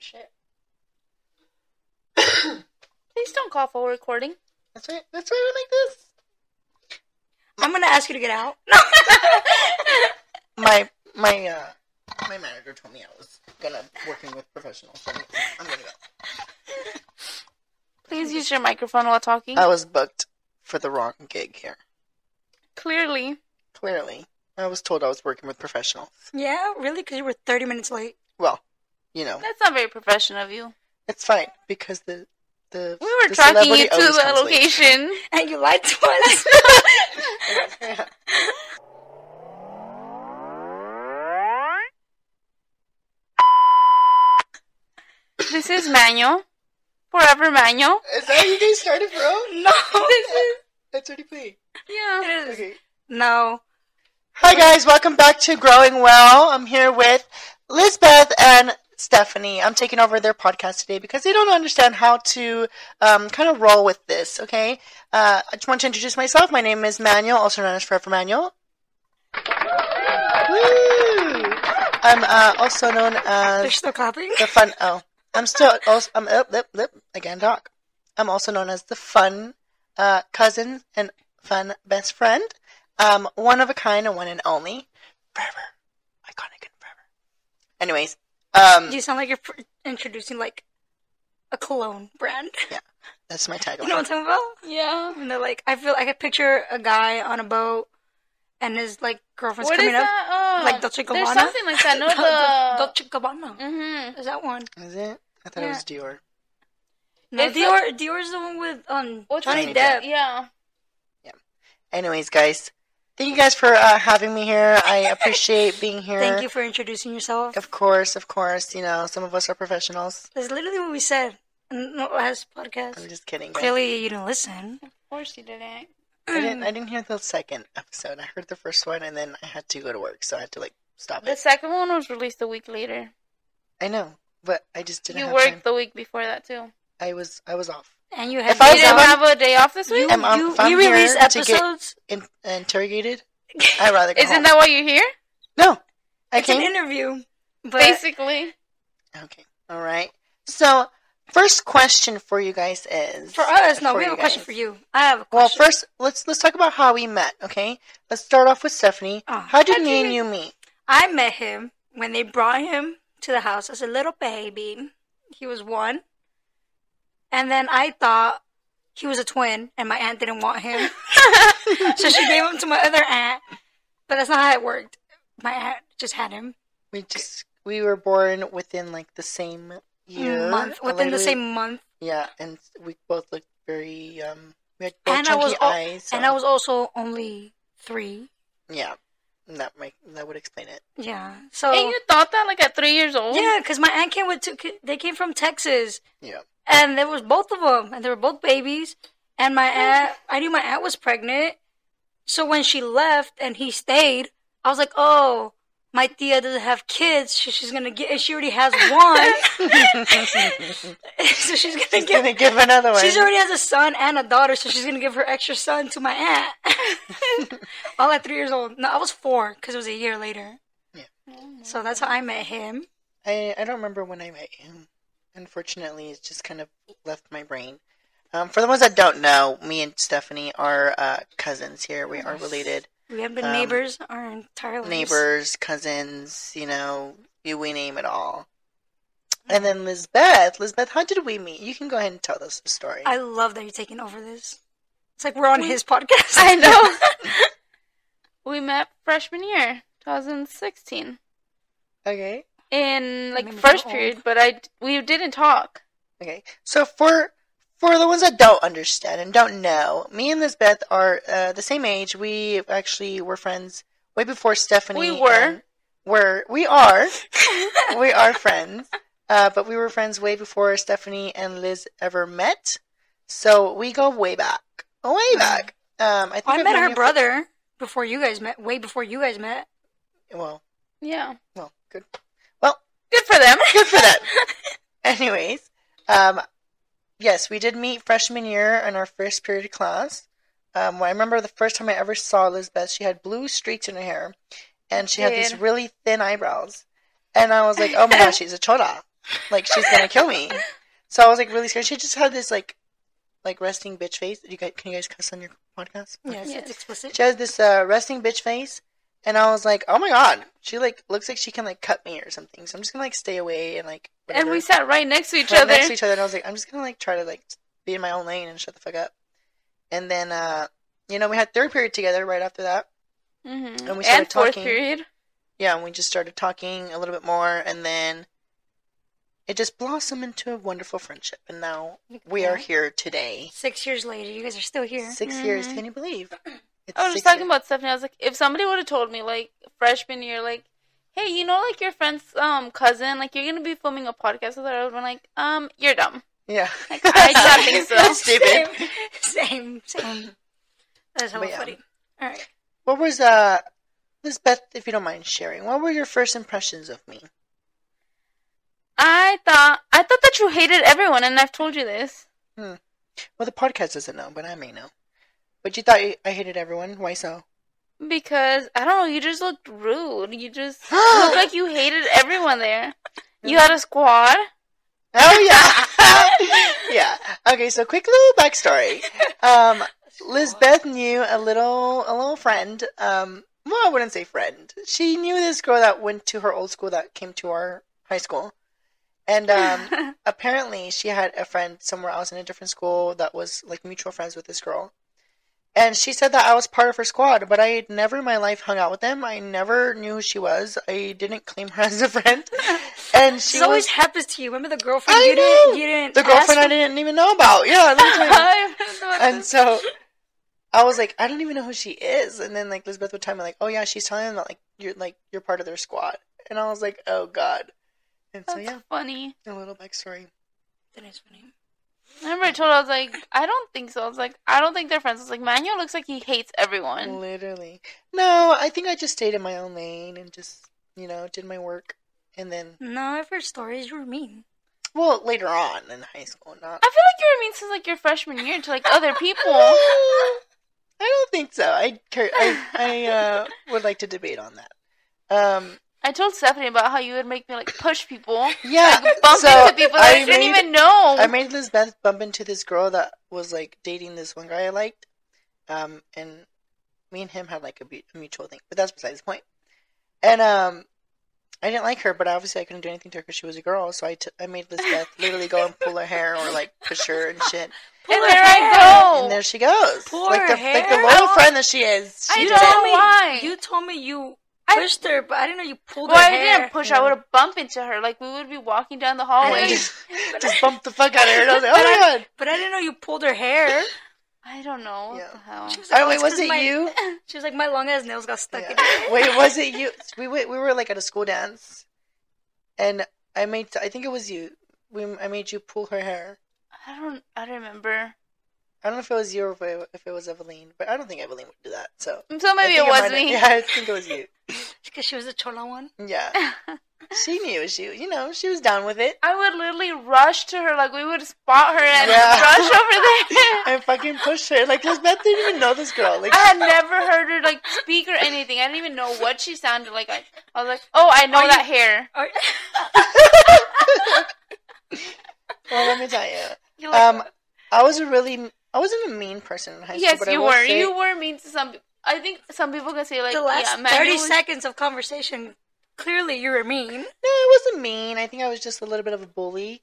shit. Please don't cough while recording. That's right. That's why we like this. I'm gonna ask you to get out. No. My my uh my manager told me I was gonna working with professionals. So I'm gonna go. Please use your microphone while talking. I was booked for the wrong gig here. Clearly. Clearly, I was told I was working with professionals. yeah, really? Because you were 30 minutes late. Well, you know, That's not very professional of you. it's fine because the the We were the tracking you to always the comes late. location. And you lied to us. This is Manuel. Forever Manuel. Is that how you guys started, bro? no. This is That's already played. yeah. It is. Okay. No. Hi guys, welcome back to Growing Well. I'm here with Lisbeth and Stephanie. I'm taking over their podcast today because they don't understand how to um, kind of roll with this. Okay, uh, I just want to introduce myself. My name is Manuel, also known as Forever Manuel. Woo! I'm uh, also known They're as still clapping. the fun. Oh, I'm still also. I'm lip lip lip again. Doc. I'm also known as the fun uh, cousin and fun best friend. Um, one of a kind and one and only. Forever, iconic and forever. Anyways, um, You sound like you're pr- introducing like a cologne brand. Yeah, that's my tagline. You know what I'm talking about? Yeah. And they're like, I feel like I could picture a guy on a boat and his like girlfriend's What is coming up. that? Oh, Like Dolce Gabbana. There's something like that. No, the. Dolce Gabbana. mm-hmm. Is that one? Is it? I thought it was Dior. No, It's Dior. Dior's the one with um Johnny Johnny Depp. Yeah. Anyways, guys, thank you guys for uh, having me here. I appreciate being here. Thank you for introducing yourself. Of course, of course. You know, some of us are professionals. That's literally what we said in the last podcast. I'm just kidding. Guys. Clearly, you didn't listen. Of course you didn't. I didn't. I didn't hear the second episode. I heard the first one, and then I had to go to work, so I had to like stop The it. second one was released a week later. I know, but I just didn't You have worked time. the week before that too. I was I was off. And you I You didn't on- have a day off this week. you, I'm- you, if I'm you release episodes. In, interrogated. I'd rather go Isn't home. that why you're here? no? I It's an interview, but Basically. Okay. All right. So, first question for you guys is for us, no, for we have a question for you. I have a question. Well, first let's let's talk about how we met. Okay. Let's start off with Stephanie. Oh, how did me you and you meet? I met him when they brought him to the house as a little baby. He was one. And then I thought he was a twin, and my aunt didn't want him. so she gave him to my other aunt. But that's not how it worked. My aunt just had him We just we were born within like the same year, month, within the literally- same month. Yeah, and we both looked very um. We had both And I was al- eyes. so- And I was also only three. Yeah, that might that would explain it. Yeah. So And you thought that like at three years old? yeah, because my aunt came with two. They came from Texas, Yeah. and there was both of them, and they were both babies. And my aunt, I knew my aunt was pregnant, so when she left and he stayed, I was like, oh, my tia doesn't have kids, so she's gonna get. She already has one, so she's gonna She's give. gonna give another one. She's already has a son and a daughter, so she's gonna give her extra son to my aunt. All at three years old. No, I was four because it was a year later. Yeah. So that's how I met him. I I don't remember when I met him. Unfortunately, it's just kind of left my brain. Um, for the ones that don't know, me and Stephanie are uh, cousins here. We are related. We have been Um, neighbors our entire lives. Neighbors, cousins, you know, you, we name it all. And then Lizbeth, Lizbeth, how did we meet? You can go ahead and tell us the story. I love that you're taking over this. It's like we're on his podcast. I know. we met freshman year, 2016, okay. in like first period, but I we didn't talk. Okay. So for for the ones that don't understand and don't know, me and Lisbeth are uh, the same age. We actually were friends way before Stephanie. We were. Were we are we are friends, uh, but we were friends way before Stephanie and Liz ever met. So we go way back, way back. Um, I think I I've met her brother before you guys met. Way before you guys met. well, Yeah, well, good. Well, good for them. good for them. Anyways, um, yes, we did meet freshman year in our first period class. Um, when I remember the first time I ever saw Elizabeth, she had blue streaks in her hair, and she had these really thin eyebrows. And I was like, "Oh my gosh, she's a chola." like she's gonna kill me. So I was like really scared. She just had this like like resting bitch face. You guys, can you guys cuss on your podcast? Yes, Yes. it's explicit. She has this uh, resting bitch face, and I was like, oh my god, she like looks like she can like cut me or something. So I'm just gonna like stay away and like. And we sat right next to each Right other. next to each other, and I was like, I'm just gonna like try to like be in my own lane and shut the fuck up. And then, uh, you know, we had third period together right after that. Mm-hmm. And we started fourth talking. period. Yeah, and we just started talking a little bit more, and then it just blossomed into a wonderful friendship. And now we are here today, Six years later, you guys are still here. 6 years. Mhm. Can you believe? It's I was just talking years. about Stephanie. I was like, if somebody would have told me, like, freshman year, like, hey, you know, like, your friend's um cousin, like, you're gonna be filming a podcast with her, I would have been like, um, you're dumb. Yeah, Like, I don't think so. Stupid. Same, same. That's how But yeah. funny. All right. What was uh, Lisbeth? If you don't mind sharing, what were your first impressions of me? I thought, I thought that you hated everyone, and I've told you this. Hmm. Well, the podcast doesn't know, but I may know. But you thought I hated everyone. Why so? Because, I don't know, you just looked rude. You just looked like you hated everyone there. You had a squad. Oh yeah, yeah. Okay, so quick little backstory. Um, Lisbeth knew a little a little friend. Um, well, I wouldn't say friend. She knew this girl that went to her old school that came to our high school, and um, apparently she had a friend somewhere else in a different school that was like mutual friends with this girl. And she said that I was part of her squad, but I had never in my life hung out with them. I never knew who she was. I didn't claim her as a friend. And she This always was happens to you. Remember the girlfriend I you know. didn't you didn't the girlfriend I didn't even know about. Yeah, and so I was like, I don't even know who she is. And then like Elizabeth would tell me like, oh yeah, she's telling them that like you're like you're part of their squad. And I was like, oh god. And so That's yeah, funny. a little backstory. That is funny. I remember I told her, I was like, I don't think so. I was like, I don't think they're friends. I was like, Manuel looks like he hates everyone. Literally. No, I think I just stayed in my own lane and just you know did my work. And then No, I've heard stories you were mean. well later on in high school, not. I feel like you were mean since like your freshman year to like other people. I don't think so. I I, I uh, would like to debate on that. Um, I told Stephanie about how you would make me like push people, yeah, like bump so into people that I, didn't made- even know. I made Lisbeth bump into this girl that was like dating this one guy I liked, um, and me and him had like a, a mutual thing, but that's besides the point. And um, I didn't like her, but obviously I couldn't do anything to her because she was a girl. So I, t- I made Lisbeth literally go and pull her hair or like push her and shit. Pull and there hair. I go. And there she goes, Pull like her the like the hair? loyal friend that she is. I She You did don't it. told me why. you told me you I- pushed her, but I didn't know you pulled her hair. well, her I hair. didn't push. I would have bumped into her. Like we would be walking down the hallway. Just, just bumped the fuck out of her. And I was like, oh my god. But I didn't know you pulled her hair. I don't know what the hell. She was like, Oh "Oh, wait, was it my-" you? She was like, my long ass nails got stuck Yeah. in it. Wait, was it you? We went, we were like at a school dance, and I made I think it was you. We I made you pull her hair. I don't. I don't remember. I don't know if it was you or if it, if it was Eveline, but I don't think Eveline would do that. So So maybe it was me. Yeah, I think it was you. Because she was a chola one. Yeah, she knew she you know she was down with it. I would literally rush to her. Like we would spot her and Yeah. rush over there. I fucking push her. Like because Lisbeth didn't even know this girl. Like I had never heard her like speak or anything. I didn't even know what she sounded like. I, I was like, oh, I know Are you- that hair. Are- well, let me tell you, like, um, I was a really I wasn't a mean person in high school. yes, but I you will were. say- You were mean to some. I think some people can say like, the last yeah, 30 was- seconds of conversation, clearly you were mean. No, I wasn't mean. I think I was just a little bit of a bully.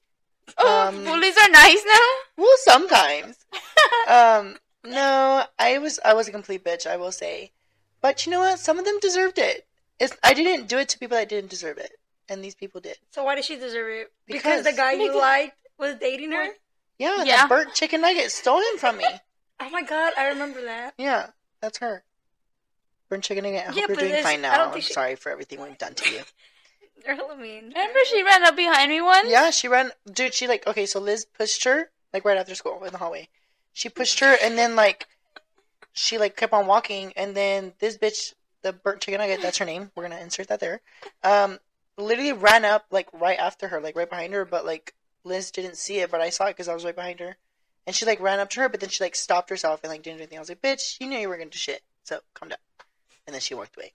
Oh, Um, bullies are nice now. Well, sometimes. um, no, I was I was a complete bitch. I will say, but you know what? Some of them deserved it. It's, I didn't do it to people that didn't deserve it, and these people did. So why did she deserve it? Because, Because- the guy you liked was dating her? Yeah, Yeah. that burnt chicken nugget stole him from me. Oh my god, I remember that. Yeah, that's her. Burnt chicken nugget. I hope Yeah, you're but doing fine now. I'm she- sorry for everything we've done to you. I mean. Remember she ran up behind me once. Yeah, she ran. Dude, she like okay. So Liz pushed her like right after school in the hallway. She pushed her, and then like she like kept on walking, and then this bitch, the burnt chicken nugget, that's her name. We're gonna insert that there. Um, literally ran up like right after her, like right behind her, but like Liz didn't see it, but I saw it because I was right behind her, and she like ran up to her, but then she like stopped herself and like didn't do anything. I was like, bitch, you knew you were gonna do shit, so calm down. And then she walked away.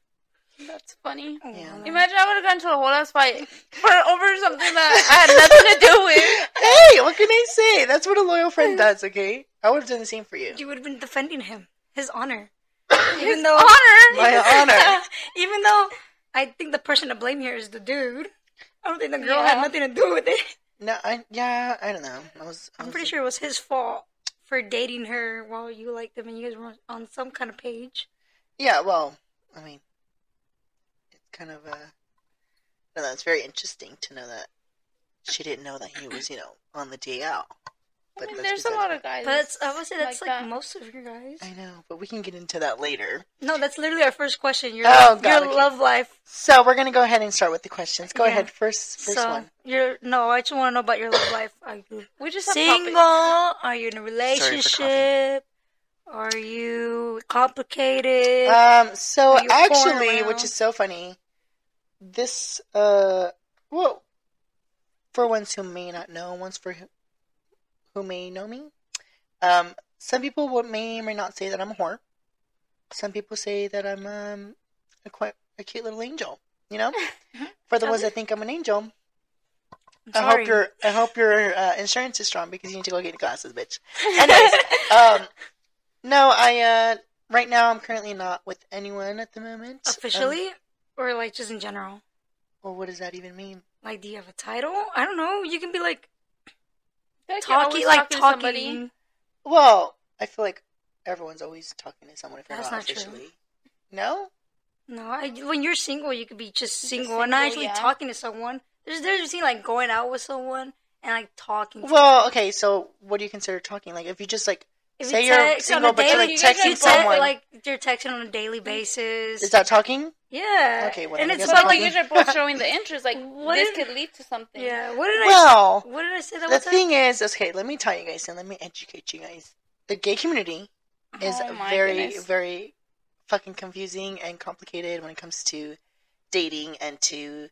That's funny. Oh, yeah. Imagine I would have gone to a whole ass fight for over something that I had nothing to do with. Hey, what can I say? That's what a loyal friend does, okay? I would have done the same for you. You would have been defending him, his honor. His Even though, honor. My honor. even though I think the person to blame here is the dude. I don't think the girl Yeah. had nothing to do with it. No, I yeah, I don't know. I was. I I'm was pretty sure it was his fault for dating her while you liked him and you guys were on some kind of page. Yeah, well, I mean, it's kind of uh, I don't know. It's very interesting to know that she didn't know that he was, you know, on the day out. I mean, there's a lot of guys. But it's, I would say that's Like like, that. most of your guys. I know, but we can get into that later. No, that's literally our first question. Your, Oh, God, your okay. love life. So we're gonna go ahead and start with the questions. Go Yeah. ahead, first, first so one. you're no, I just want to know about your love life. Are you we just single? topics. Are you in a for coffee. relationship? Are you complicated? Um, so Are you pouring actually, which is so funny, this uh, well, for ones who may not know, ones for who, may know me, um, some people would may or may not say that I'm a whore. Some people say that I'm um a quite a cute little angel. You know, for the ones that think I'm an angel, I hope your I hope your uh, insurance is strong because you need to go get glasses, bitch. Anyways, um, no, I uh, right now I'm currently not with anyone at the moment. Um, officially, or like just in general. well, what does that even mean? Like, do you have a title? I don't know. You can be like like talking, like talking to somebody. Well, I feel like everyone's always talking to someone if they're That's not not true. officially. No, No, I, when you're single, you could be just Just single, and not actually yeah. talking to someone. There's there's between like going out with someone and like talking. to well, okay. So, what do you consider talking? Like, if you just like If say you you're text on single, a but you're daily- like you guys texting are you text, someone, like you're texting on a daily basis. is that talking? yeah. Okay, well, and it's guess But I'm about like like you're both showing the interest. Like What this is- could lead to something. yeah. What did I? Well, s- what did I say that the was? thing is, okay, let me tell you guys and let me educate you guys. The gay community oh is Oh very, goodness. very fucking confusing and complicated when it comes to dating and to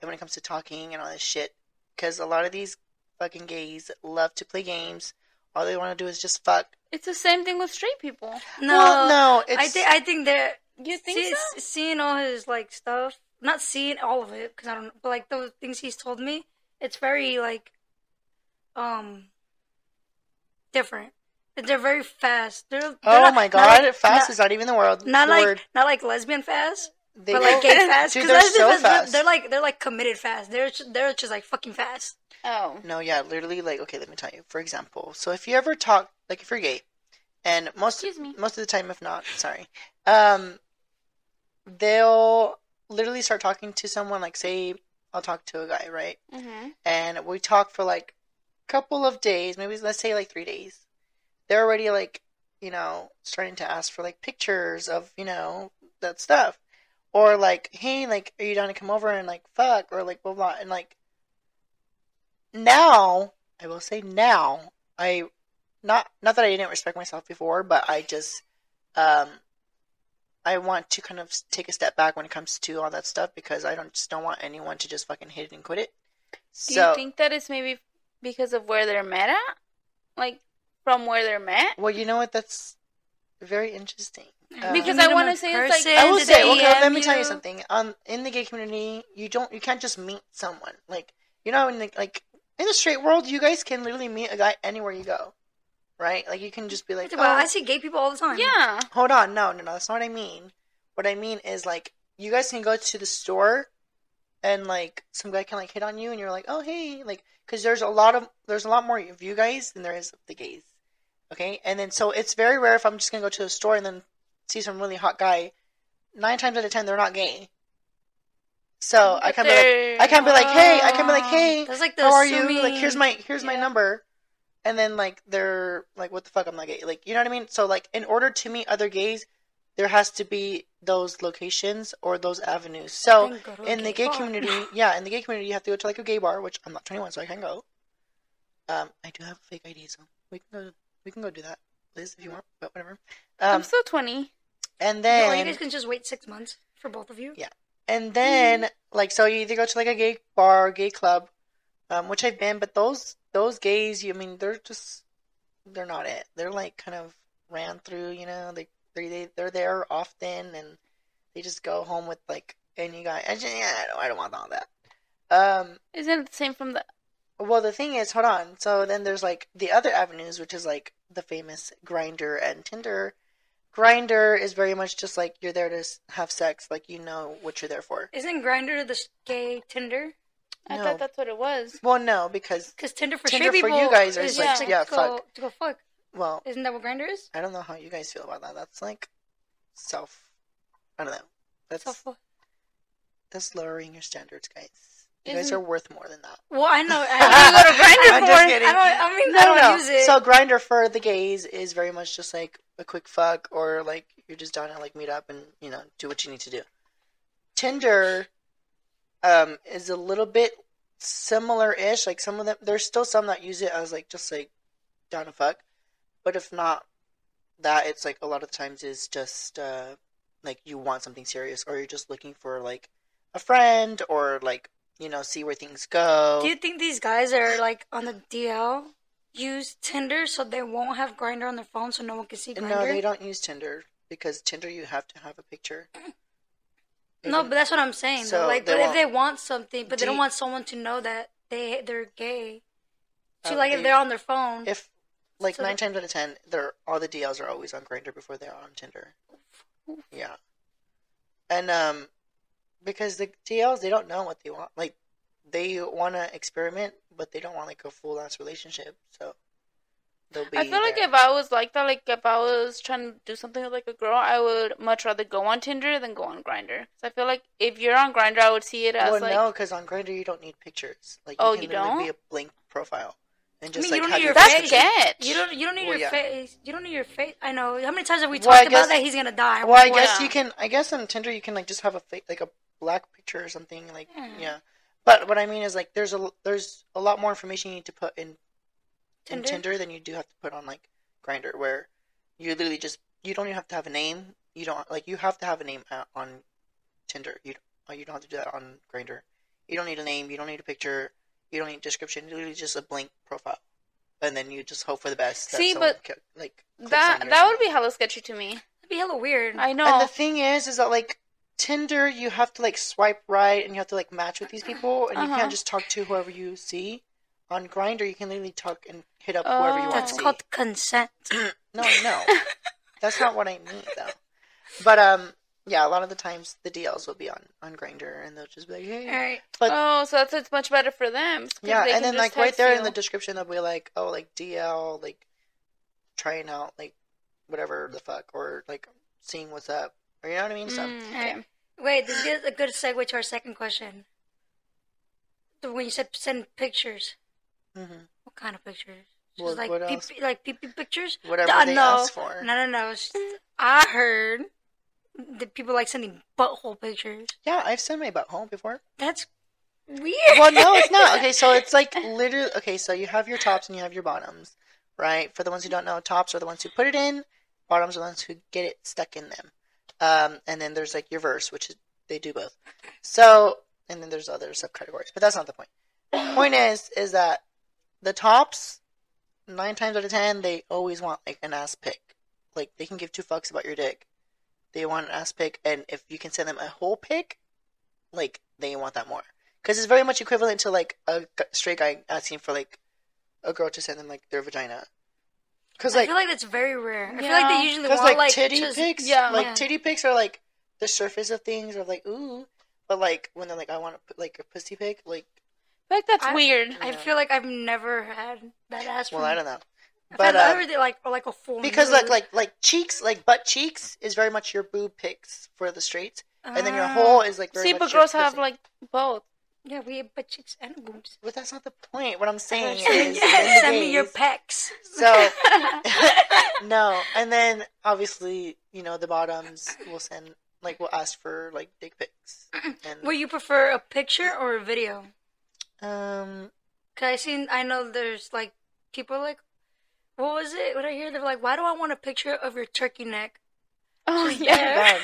and when it comes to talking and all this shit. Because a lot of these fucking gays love to play games. All they want to do is just fuck. It's the same thing with straight people. No, well, no, it's I think I think that You think see, so? seeing all his like stuff, not seeing all of it because I don't, but like those things he's told me, it's very like, um, different. They're very fast. They're, they're oh not- my god, like- fast not, is not even the word. not the like word. not like lesbian fast, They but like gay fast. Dude, 'cause they're so fast, they're- fast. They're, like they're like committed fast. They're they're just like fucking fast. Oh. No, yeah, literally, like, okay, let me tell you. For example, so if you ever talk, like, if you're gay, and most most of the time, if not, sorry, um, they'll literally start talking to someone. Like, say, I'll talk to a guy, right? Mm-hmm. And we talk for like a couple of days, maybe let's say like three days. They're already like, you know, starting to ask for like pictures of, you know, that stuff. Or like, hey, like, are you down to come over and like fuck or like blah blah and like now I will say now I not not that I didn't respect myself before, but I just um I want to kind of take a step back when it comes to all that stuff because I don't just don't want anyone to just fucking hit it and quit it. Do So you think that it's maybe because of where they're met at? Like from where they're met? well, you know what? That's very interesting. Uh, Because You I wanna say it's like- I will say, they okay, let me tell you something. Um, in the gay community, you don't, you can't just meet someone. Like, you know, in the, like in the straight world, you guys can literally meet a guy anywhere you go, right? Like, you can just be like, Well, oh, I see gay people all the time. Yeah. hold on, no, no, no, that's not what I mean. What I mean is like, you guys can go to the store, and like some guy can like hit on you, and you're like, oh hey, like, because there's a lot of, there's a lot more of you guys than there is of the gays. Okay, and then so it's very rare if I'm just gonna go to the store and then see some really hot guy. Nine times out of ten, they're not gay. So I can't be like, I can't be like, hey, I can't be like, hey, That's like the how are you? Like, here's my here's my number, and then like they're like, what the fuck? I'm not gay. Like, you know what I mean? So like, in order to meet other gays, there has to be those locations or those avenues. So Then go in the gay gay bar. community, yeah, in the gay community, you have to go to like a gay bar, which I'm not 21, so I can't go. Um, I do have a fake ID, so we can go. We can go do that, Liz, if you want, but whatever. I'm Um, still 20. and Or you guys can just wait six months for both of you. Yeah. and then like so you either go to like a gay bar, or gay club, um, which I've been, but those those gays, you I mean, they're just they're not it. They're like kind of ran through, you know. They they they they're there often, and they just go home with like any guy. I just, yeah, I don't, I don't want all that. Um, Isn't it the same from the? well, the thing is, hold on. So then there's like the other avenues, which is like the famous Grindr and Tinder. Grindr is very much just like you're there to have sex, like you know what you're there for. Isn't Grindr the gay Tinder? I No. thought that's what it was. Well, no, because Because Tinder for Tinder for you guys is is like, to yeah, go, fuck. to go fuck. well, Isn't that what Grindr is? I don't know how you guys feel about that. That's like self. I don't know. That's Self- that's lowering your standards, guys. You guys Isn't- are worth more than that. Well, I know. I go to Grindr I'm for. just kidding. I don't. I mean, No, I don't no. use it. So Grindr for the gays is very much just like a quick fuck, or like you're just down to like meet up and you know do what you need to do. Tinder, um, is a little bit similar-ish. Like some of them, there's still some that use it as like just like down a fuck, but if not that, it's like a lot of times is just uh like you want something serious, or you're just looking for like a friend, or like you know see where things go. Do you think these guys are like on the DL use Tinder so they won't have Grindr on their phone so no one can see Grindr? No, they don't use Tinder because Tinder you have to have a picture. No, but that's what I'm saying. So though. like, but if they want something, but Do they don't you- want someone to know that they they're gay. So Uh, like, if they're on their phone, if like So nine times out of ten, they're all the DLs are always on Grindr before they are on Tinder. Yeah, and um, because the DLs they don't know what they want. Like they want to experiment, but they don't want like a full ass relationship. So they'll be. I feel like if I was like that, like if I was trying to do something with like a girl, I would much rather go on Tinder than go on Grindr. So I feel like if you're on Grindr, I would see it as well, like no, because on Grindr you don't need pictures. Like Oh, can you literally don't? be a blank profile and I just mean, you like don't need your your face. sketch. you don't you don't need Well, your yeah. face. You don't need your face. I know. How many times have we Well, talked guess- about that? He's gonna die. Well, I Well, guess yeah. you can. I guess on Tinder you can like just have a fake, like a black picture or something. Like Yeah. yeah. But what I mean is like there's a there's a lot more information you need to put in Tinder? in Tinder than you do have to put on like Grindr, where you literally just you don't even have to have a name. You don't like you have to have a name uh, on Tinder. You don't, you don't have to do that on Grindr. You don't need a name. You don't need a picture. You don't need a description. Literally just a blank profile, and then you just hope for the best. See, someone but ca- like clicks that on that would be hella sketchy to me. That'd be hella weird. I know. And the thing is, is that like Tinder, you have to like swipe right, and you have to like match with these people, and you Uh-huh. can't just talk to whoever you see. On Grindr, you can literally talk and hit up whoever you Oh. want That's to see. called consent. No, no, that's not what I mean though. But um, yeah, a lot of the times the DLs will be on on Grindr, and they'll just be like, hey. All right. But oh, so that's it's much better for them. yeah, they and can then just like right text there in the description, they'll be like, oh, like DL, like trying out like whatever the fuck, or like seeing what's up, or you know what I mean. So Mm, All right. okay. Wait, this is a good segue to our second question. When you said send pictures, mhm. what kind of pictures? Just What- like what pee- pee- like pee pee pictures. whatever Uh, they no, ask for. no, no, no. I heard that people like sending butthole pictures. Yeah, I've sent my butthole before. That's weird. Well, no, it's not. Okay, so it's like literally. Okay, so you have your tops and you have your bottoms, right? For the ones who don't know, tops are the ones who put it in. Bottoms are the ones who get it stuck in them. Um, and then there's like your verse, which is they do both. So, and then there's other subcategories, but that's not the point. Point is, is that the tops, nine times out of ten, they always want like an ass pick. Like they can give two fucks about your dick. They want an ass pick, and if you can send them a whole pick, like they want that more because it's very much equivalent to like a straight guy asking for like a girl to send them like their vagina. Because like I feel like that's very rare. I feel like they usually want like, like, titty just, pics, yeah. like Yeah. titty pics are like the surface of things, or like ooh, but like when they're like I want to put like a pussy pic, like I feel like that's I- weird. I Yeah. feel like I've never had that ass. well from- I don't know, I've but had um, everything like or like a full because like like like cheeks, like butt cheeks is very much your boob pics for the straights, and then your Ah. hole is like very See, much but your girls have like both. Yeah, we have butt cheeks and boobs. But that's not the point. What I'm saying Send is, me- in send me your gays- pecs. So no, and then obviously, you know, the bottoms will send like will ask for like dick pics. And Will you prefer a picture or a video? Um Cause I seen, I know there's like people like, what was it? What I hear? They're like, why do I want a picture of your turkey neck? Oh Just yeah.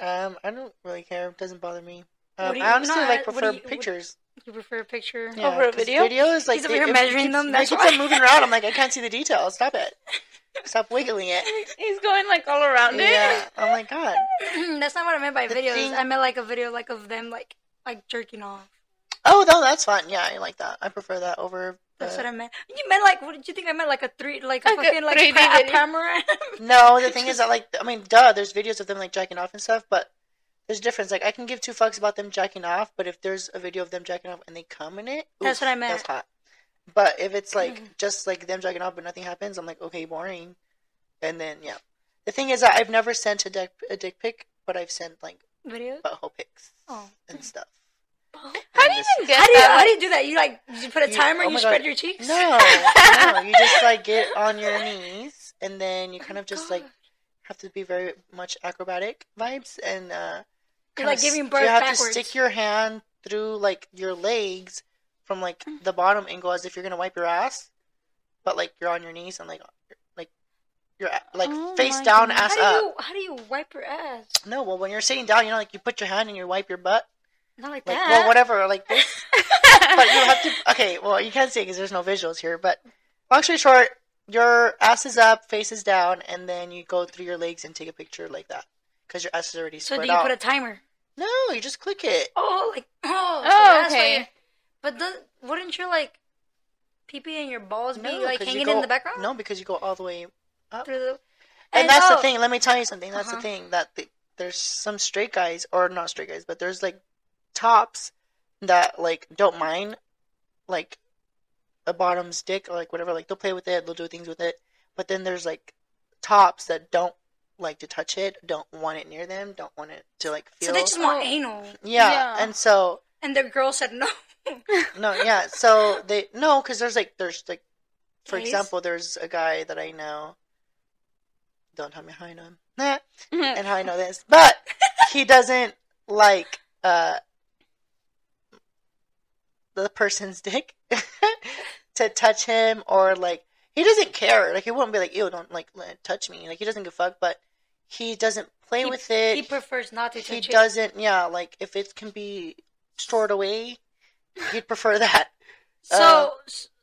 um I don't really care. It doesn't bother me. Um, you- I honestly no, like prefer you- pictures. You prefer a picture? Yeah, Over a video? Video is like He's over here it measuring keeps- them, It that's keeps why. moving around. I'm like, I can't see the details. Stop it. Stop wiggling it. He's going like all around Yeah. it. Oh my god. That's not what I meant by The videos. thing- I meant like a video like of them like like jerking off. Oh no, that's fine. Yeah, I like that. I prefer that over. That's what I meant. You meant like what did you think I meant like a three like a Like a fucking like 3D pa- a video. camera? No, the thing is that like I mean, duh. There's videos of them like jacking off and stuff, but there's a difference. Like I can give two fucks about them jacking off, but if there's a video of them jacking off and they come in it, That's oof, what I meant. That's hot. But if it's like Mhm. just like them jacking off but nothing happens, I'm like okay, boring. And then yeah, the thing is that I've never sent a dick a dick pic, but I've sent like Video? butthole pics Oh. and stuff. How do you even get How do you that? how do you do that? You like you put a You- timer oh and you spread God. your cheeks? No, no, you just like get on your knees and then you kind of just like have to be very much acrobatic vibes and uh You're kinda like giving birth you have backwards. to stick your hand through like your legs from like Mm. the bottom angle as if you're gonna wipe your ass but like you're on your knees and like like you're like Oh face down goodness. ass How do up you how do you wipe your ass? no well when you're sitting down you know like you put your hand and you wipe your butt Not like like that. well whatever like this but you have to okay well you can't see because there's no visuals here but long story short your ass is up face is down and then you go through your legs and take a picture like that because your ass is already so spread do you out put a timer? no you just click it Oh, like oh, so Oh, that's okay. But does, wouldn't your like pee pee and your balls be no like 'cause you hanging go- in the background? no because you go all the way up. Through the, and And that's the oh, thing let me tell you something that's Uh-huh. the thing that the, there's some straight guys or not straight guys but there's like tops that like don't mind like a bottom's dick or like whatever like they'll play with it they'll do things with it but then there's like tops that don't like to touch it don't want it near them don't want it to like feel So they just want Oh. anal, yeah. Yeah. and so and the girl said no. no yeah so they no because there's like there's like for example there's a guy that i know don't tell me how i know him and how I know this, but he doesn't like uh the person's dick to touch him or like he doesn't care. Like he wouldn't be like, "Ew, don't like touch me." Like he doesn't give a fuck, but he doesn't play He- with it. He prefers not to He it. doesn't. Yeah, like if it can be stored away, he'd prefer that. So uh,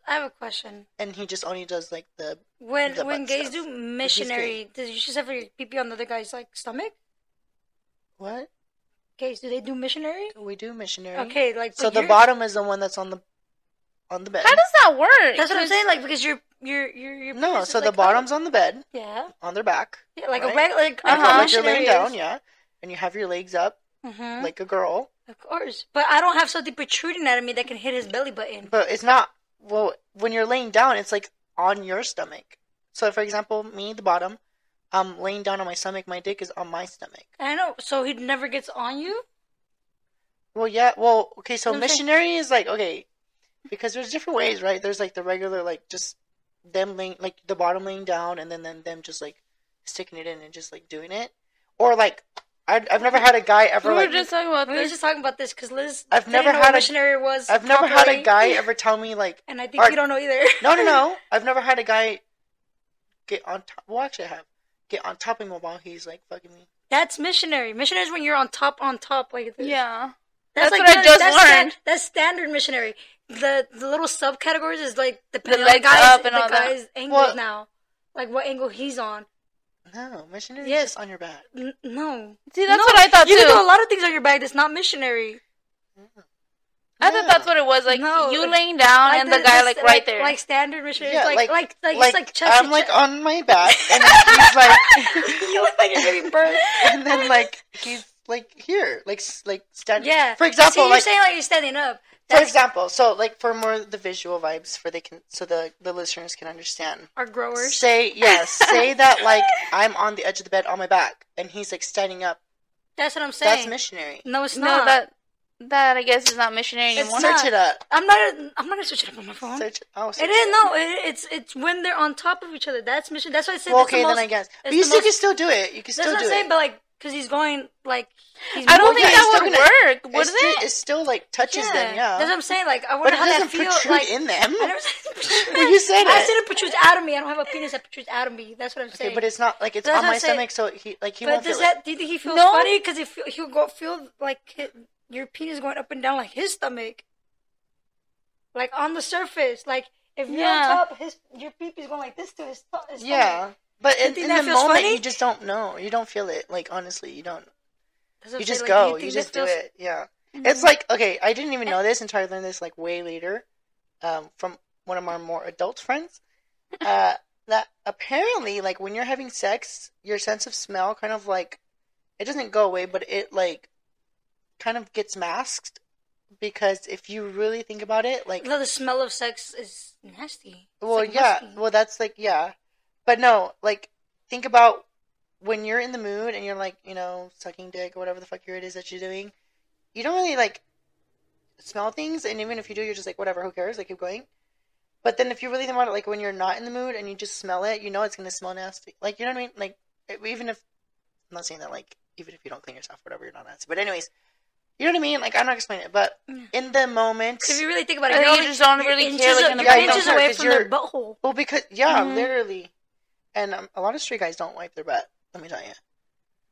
I have a question. And he just only does like the When the when gays stuff. do missionary, does you just have your pee pee on the other guy's like stomach? what Gays, do they do missionary? we do missionary. Okay, like So the you're- bottom is the one that's on the on the bed. How does that work? That's what I'm saying. Like because you're you're you're, you're No, so the bottom's on the bed, yeah on their back, yeah like Right? a regular like, like, Uh-huh. like you're laying down, yeah, and you have your legs up hmm like a girl, of course, but I don't have something protruding out of me that can hit his belly button. but it's not. Well, when you're laying down, it's like on your stomach. So, for example, me, the bottom, I'm laying down on my stomach. My dick is on my stomach. I know. So he never gets on you. Well, yeah. Well, okay. So I'm saying- missionary is like okay, because there's different ways, right? There's like the regular, like just them laying, like the bottom laying down, and then then them just like sticking it in and just like doing it, or like I, I've never had a guy ever we were like just talking about We were just talking about this because Liz. I've didn't never know had what a- missionary was. I've never had a guy ever tell me like and I think or- you don't know either. no no no. I've never had a guy get on top. Well, actually, I have get on top of him while he's like fucking me. That's missionary. Missionary is when you're on top, on top like this. yeah. That's, That's like what I just that's learned. sta- that's standard missionary. The the little subcategories is like depending on legs the guy's, up and the all that. guy's angles Well- now, like what angle he's on. No, missionary Yes. on your back. N- no, See, that's No, what I thought you too. can do a lot of things on your back that's not missionary. Mm-hmm. I thought that's what it was. Like No. you laying down and the, guy like right there. like standard missionary, Yeah, like like like like, like, it's like chest I'm to like on my back, and he's like, you look like you're giving birth. and then like he's like here, like like standing. Yeah. For example, See, you're like saying like you're standing up. for example, so like for more the visual vibes, for they can so the the listeners can understand. our growers. Say yes, say that like I'm on the edge of the bed on my back, and he's like standing up. That's what I'm saying. That's missionary. No, it's no, not. that that I guess is not missionary It's anymore. not. Search it up. I'm not. I'm not gonna switch it up on my phone. Search. Oh, It search is it no. It, it's it's when they're on top of each other. That's mission. That's why I said. Well, that's the okay, most, then I guess. But you still most- can still do it. You can still do it. That's still what I'm saying, but like, because he's going like. He's I don't think yeah, that it's would still work, It's would still, it? it still like touches yeah. them, yeah. That's what I'm saying. Like, I wonder how that doesn't protrude Like, in them. I never said. Well, you said I said it protrudes out of me. I don't have a penis that protrudes out of me. That's what I'm saying. Okay, but it's not like it's That's on my stomach, so he like he But won't does that? Do you think he feels funny? Because he he'll go feel like his, your penis going up and down like his stomach, like on the surface. Like If you're Yeah. on top, his your peepee's going like this to his, th- his Yeah, but in, in the moment, funny? you just don't know. You don't feel it. Like honestly, you don't. stomach. You just go. You, just do it. Yeah. Mm-hmm. It's like okay, I didn't even know this until I learned this like way later, um, from one of our more adult friends. Uh, that apparently, like when you're having sex, your sense of smell kind of like it doesn't go away, but it like kind of gets masked because if you really think about it, like No, the smell of sex is nasty. It's, well, like, yeah. musky. Well, that's like yeah, but no, like think about when you're in the mood and you're like you know sucking dick or whatever the fuck it is that you're doing. You don't really like smell things, and even if you do, you're just like whatever, who cares? Like keep going. But then if you really think about it, like when you're not in the mood and you just smell it, you know it's gonna smell nasty. Like you know what I mean? Like even if I'm not saying that like even if you don't clean yourself, whatever, you're not nasty. But anyways. You know what I mean? Like I'm not explaining it, but in the moment, If you really think about it, think you're only- just don't really inches, care, like, in the you're inches Yeah, away from their you're- butthole. Well, because yeah, Mhm. literally, and um, a lot of straight guys don't wipe their butt. Let me tell you,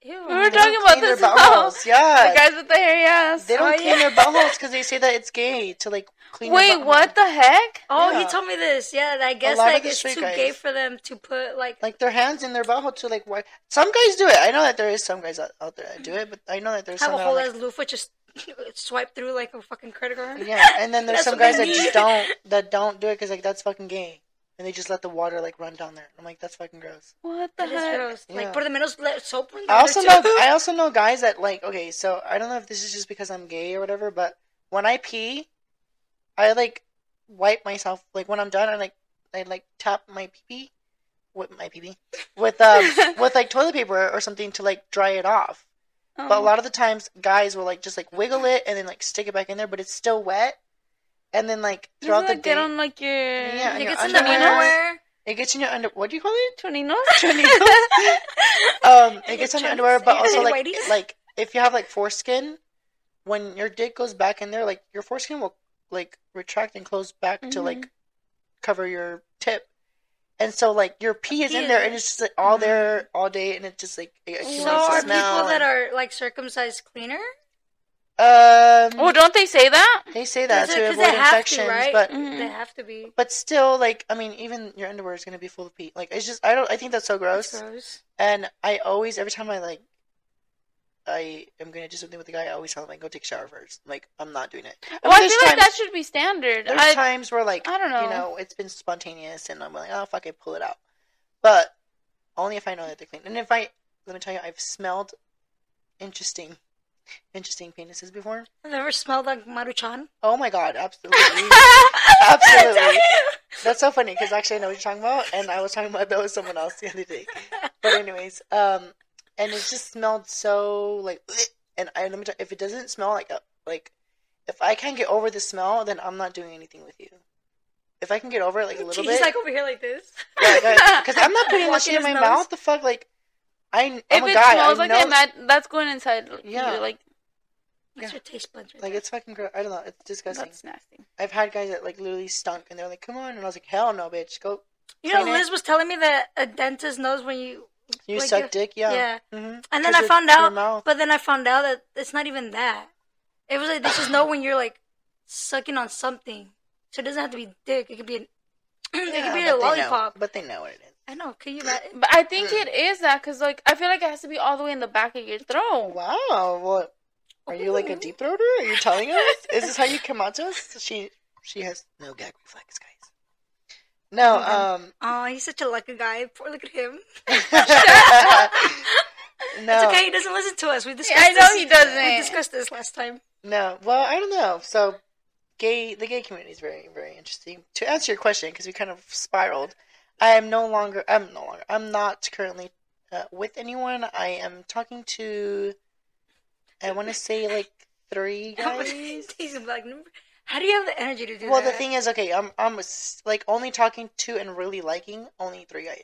Ew. We were talking don't about clean their this as buttholes. Yeah, The guys with the hairy ass. they don't Oh, clean yeah. their buttholes because they say that it's gay to like clean. Wait, butthole. what the heck? Oh, Yeah. he told me this. Yeah, I guess like it's too guys- gay for them to put like. Like their hands in their butthole to like wipe. Some guys do it. I know that there is some guys out, out there that do it, but I know that there's have some. a whole are, ass loofah just swipe through like a fucking credit card. yeah, and then there's some guys that just don't that don't do it because like that's fucking gay, and they just let the water like run down there. I'm like, that's fucking gross. What the That is heck? gross. Yeah. Like por lo menos let soap run I also know. I also know guys that like okay, so I don't know if this is just because I'm gay or whatever, but when I pee, I like wipe myself like when I'm done I like I like tap my pee pee with my pee pee with um with like toilet paper or something to like dry it off. Oh. But a lot of the times guys will like just like wiggle it and then like stick it back in there, but it's still wet. And then like throughout the it get day, on like your Yeah, It your gets in the underwear. it gets in your under. What do you call it? toninos? um, it gets on your underwear, but also like like if you have like foreskin, when your dick goes back in there, like your foreskin will like retract and close back to Mhm. like cover your tip, and so like your pee is in there and it's just like all there all day, and it just like it accumulates So are smell. people that are like circumcised cleaner? Um, well, don't they say that? they say that to Because avoid they have to, infections, right? but Mhm. They have to be. but still, like I mean, even your underwear is gonna be full of pee. Like it's just I don't I think that's so gross. That's gross. And I always, every time I like, I am gonna do something with the guy, I always tell him like, go take a shower first. Like, I'm not doing it. Well, I there's feel like that should be standard. There's I, times where like, I don't know. you know, it's been spontaneous, and I'm like, oh fuck it, pull it out. But only if I know that they're clean. And if I, let me tell you, I've smelled interesting, interesting penises before. Have you ever smelled like Maruchan? Oh my god, absolutely, absolutely. That's so funny because actually I know what you're talking about, and I was talking about that with someone else the other day. But anyways, um, and it just smelled so like, and I let me tell, if it doesn't smell like a, like, if I can't get over the smell, then I'm not doing anything with you. If I can get over it like a little He's bit, like over here like this. because I'm not putting Walking shit in my nose. mouth. The fuck, like, I, if it guy. smells I like know, that, that, that's going inside. Yeah. you, like What's Yeah. your taste buds? Right like there? it's fucking gross. I don't know. It's disgusting. that's nasty. I've had guys that like literally stunk, and they're like, "Come on," and I was like, "Hell no, bitch, go." You know, clean it. Liz was telling me that a dentist knows when you. You Like suck dick, yeah. yeah. hmm And then I found out, but then I found out that it's not even that. It was like they just know when you're like sucking on something. So it doesn't have to be dick. It could be an, it Yeah, could be a lollipop. Know, but they know what it is. I know. Can you imagine? But I think it is that because like I feel like it has to be all the way in the back of your throat. Wow. What? Are you like a deep throater? Are you telling us? Is this how you come out to us? She she has no gag reflex, guys. No. Um. Oh, he's such a lucky guy. Poor look at him. no. It's okay. He doesn't listen to us. We discussed. I know this. he doesn't. We discussed this last time. No. Well, I don't know. So, gay. The gay community is very very interesting. To answer your question, because we kind of spiraled. I am no longer. I'm no longer. I'm not currently uh, with anyone. I am talking to. I want to say like three guys. He's gonna be like, how do you have the energy to do Well, that? Well, the thing is, okay, I'm I'm like only talking to and really liking only three guys.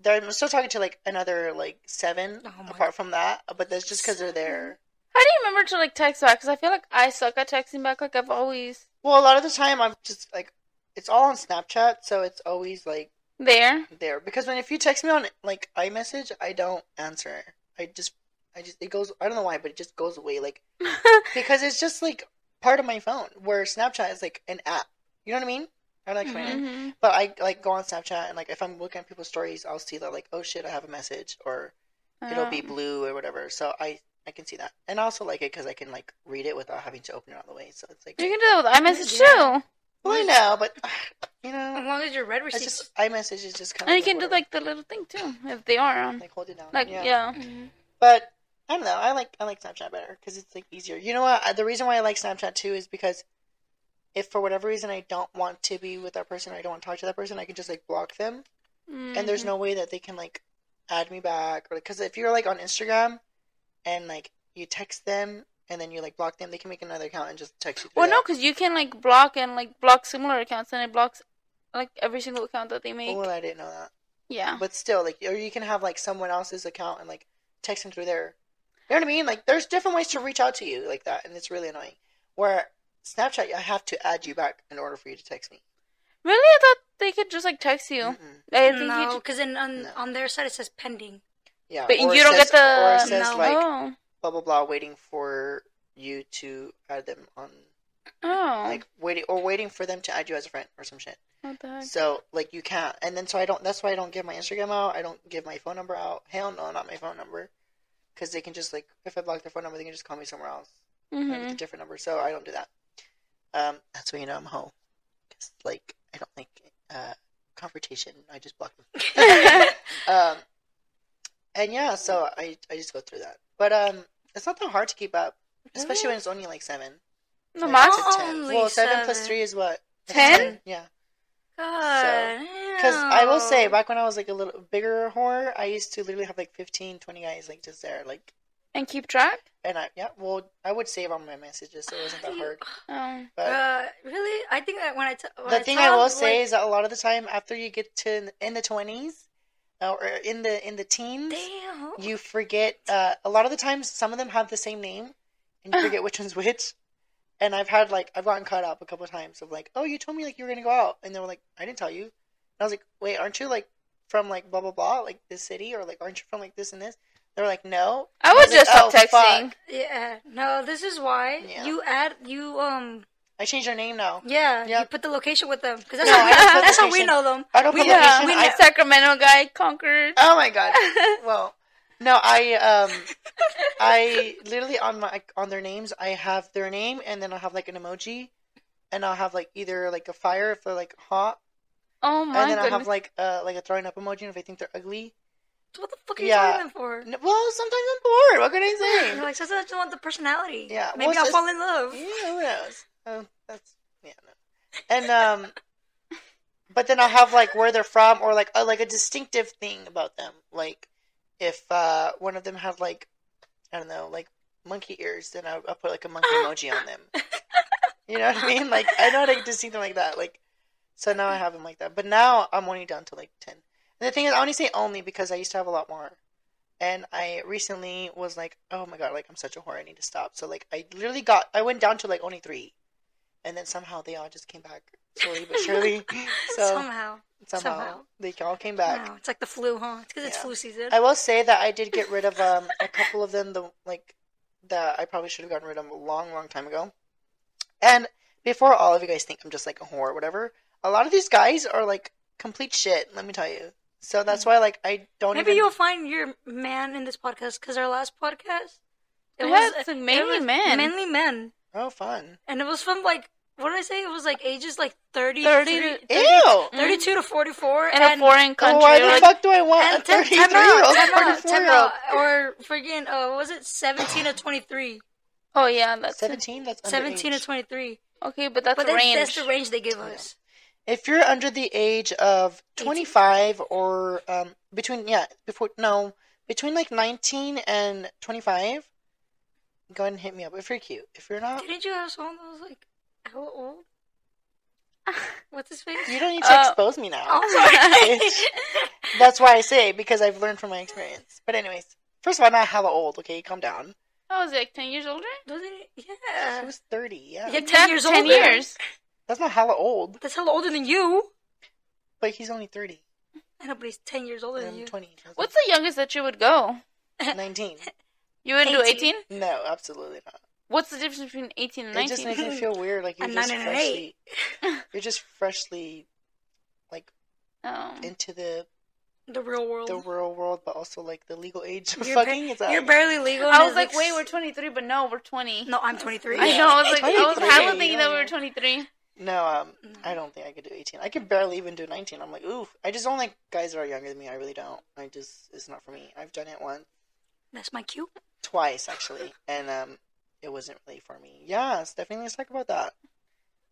There, I'm still talking to like another like seven Oh my- apart from that, but that's just because they're there. How do you remember to like text back? Because I feel like I suck at texting back. Like I've always Well, a lot of the time I'm just like, it's all on Snapchat, so it's always like there. there. Because when if you text me on like iMessage, I don't answer. I just, I just it goes. I don't know why, but it just goes away. Like because it's just like part of my phone. Where Snapchat is like an app. You know what I mean? I like funny. Mhm. But I like go on Snapchat and like if I'm looking at people's stories, I'll see that like oh shit, I have a message or it'll be Um, blue or whatever. So I I can see that, and I also like it because I can like read it without having to open it all the way. So it's like You can do that with iMessage too. Well, I know, but you know, As long as your red I receipts. just iMessage is just kind of And you can do like the little thing too if they are on. like hold it down, Like yeah. yeah. Mhm. But I don't know. I like I like Snapchat better because it's like easier. You know what? The reason why I like Snapchat too is because if for whatever reason I don't want to be with that person, or I don't want to talk to that person, I can just like block them, and there's Mhm. no way that they can like add me back or because if you're like on Instagram and like you text them and then you like block them, they can make another account and just text you. through Well, no, because you can like block and like block similar accounts, and it blocks like every single account that they make. Oh, well, I didn't know that. yeah. But still, like, or you can have like someone else's account and like text them through there. You know what I mean? Like, there's different ways to reach out to you like that, and it's really annoying. Where Snapchat, I have to add you back in order for you to text me. Really, I thought they could just like text you. Think No, because on No. on their side it says pending. Yeah, But you don't says- get the. or it says No. like oh. Blah blah blah, waiting for you to add them on, Oh. like waiting or waiting for them to add you as a friend or some shit. what the heck? So like you can't, and then so I don't. That's why I don't give my Instagram out. I don't give my phone number out. Hell no, not my phone number, because they can just like if I block their phone number, they can just call me somewhere else. like, with a different number, so I don't do that. Um, that's why you know I'm home, because like I don't like uh, confrontation. I just block them. um, and yeah, so I I just go through that, but um, it's not that hard to keep up, especially when it's only like seven. The Like, to ten. Only Well, seven plus seven. three is what? Ten? Yeah, God. because I will say back when I was like a little bigger whore, I used to literally have like 15, 20 guys like just there, like. And keep track. And I yeah, well, I would save all my messages, so it wasn't that hard. Oh. But Uh, really? I think that when I t- when the thing I will like, say is that a lot of the time after you get to in the twenties or in the in the teens, damn. you forget. Uh, a lot of the times, some of them have the same name, and you forget which one's which. And I've had like I've gotten caught up a couple of times of like, oh, you told me like you were gonna go out, and they were like, I didn't tell you. And I was like, wait, aren't you like from like blah blah blah, like this city, or like aren't you from like this and this? They were like, no. I would was like, just stop "Oh, texting. fuck." Yeah. No, this is why Yeah. you add you um I changed their name now. yeah you put the location with them because that's No, how I that's how we know them. I don't We put know- location. we I Sacramento guy Concord. Oh my god. Well, no, I um, I literally on my on their names, I have their name, and then I'll have like an emoji, and I'll have like either like a fire if they're like hot, oh my and then I'll have like uh like a throwing up emoji if I think they're ugly. What the fuck are you Yeah. telling them for? Well, sometimes I'm bored. What can I You're say? like, sometimes I just want the personality. Yeah, Maybe well, I'll it's fall in love. Yeah, who knows? Oh, that's yeah, no. And um, but then I'll have like where they're from or like a, like a distinctive thing about them. Like if uh one of them had like I don't know like monkey ears, then I'll, I'll put like a monkey emoji on them. You know what I mean? Like I know how to distinct them like that. Like so now I have them like that. But now I'm only down to like ten. And the thing is, I only say only because I used to have a lot more. And I recently was like, oh my god, like I'm such a whore, I need to stop. So like I literally got, I went down to like only three, and then somehow they all just came back slowly but surely. So somehow. somehow, somehow. they all came back. Wow, it's like the flu, huh? It's because it's Yeah. flu season. I will say that I did get rid of um a couple of them, the like that I probably should have gotten rid of a long, long time ago. And before all of you guys think I'm just like a whore or whatever, a lot of these guys are like complete shit. Let me tell you. So that's why like I don't Maybe even. you'll find your man in this podcast because our last podcast, Yeah, it's mainly was men. mainly men, Oh, fun. and it was from like what did I say? It was like ages like 30, 30 30 Ew. 32 to forty four, in a foreign Oh, country. why the like, fuck do I want and a ten, 33 time year out, old, time out, 44 time year old? out, or friggin' uh, was it seventeen to twenty three? oh yeah, that's 17? That's Seventeen to twenty three. Okay, but that's But a that's, range. that's the range they give us. If you're under the age of 25 or um, between, yeah, before, no, between like 19 and 25, go ahead and hit me up if you're cute. If you're not, Didn't you have someone that was like how old? What's his face? you don't need to Uh, expose me now. Oh Bitch. That's why I say, because I've learned from my experience. But, anyways, first of all, I'm not hella old, okay? Calm down. I was like ten years older. Wasn't it? She Yeah. was 30, yeah. Yeah, ten Ten- years ten older. years. That's not hella old, That's hella older than you. but he's only 30. I know, but he's ten years older And than I'm you. 20. What's the youngest that you would go? 19. You would do 18. eighteen. No, absolutely not. What's the difference between eighteen and nineteen? It just makes me feel weird. Like you're A just nine and an freshly, you're You're just freshly like, Oh. into the The real world. the real world, but also like the legal age of You're, fucking. ba- Is that you're barely legal. I was it's like, wait, we're 23, but no, we're 20. No, I'm 23. I know. I was like, I was 23, hella thinking that we yeah. were 23. no, um. I don't think I could do 18. I could barely even do 19. I'm like, oof. I just don't like guys that are younger than me. I really don't. I just, it's not for me. I've done it once, That's my cue. Twice actually, and um, it wasn't really for me. Yeah, Stephanie, let's talk about that.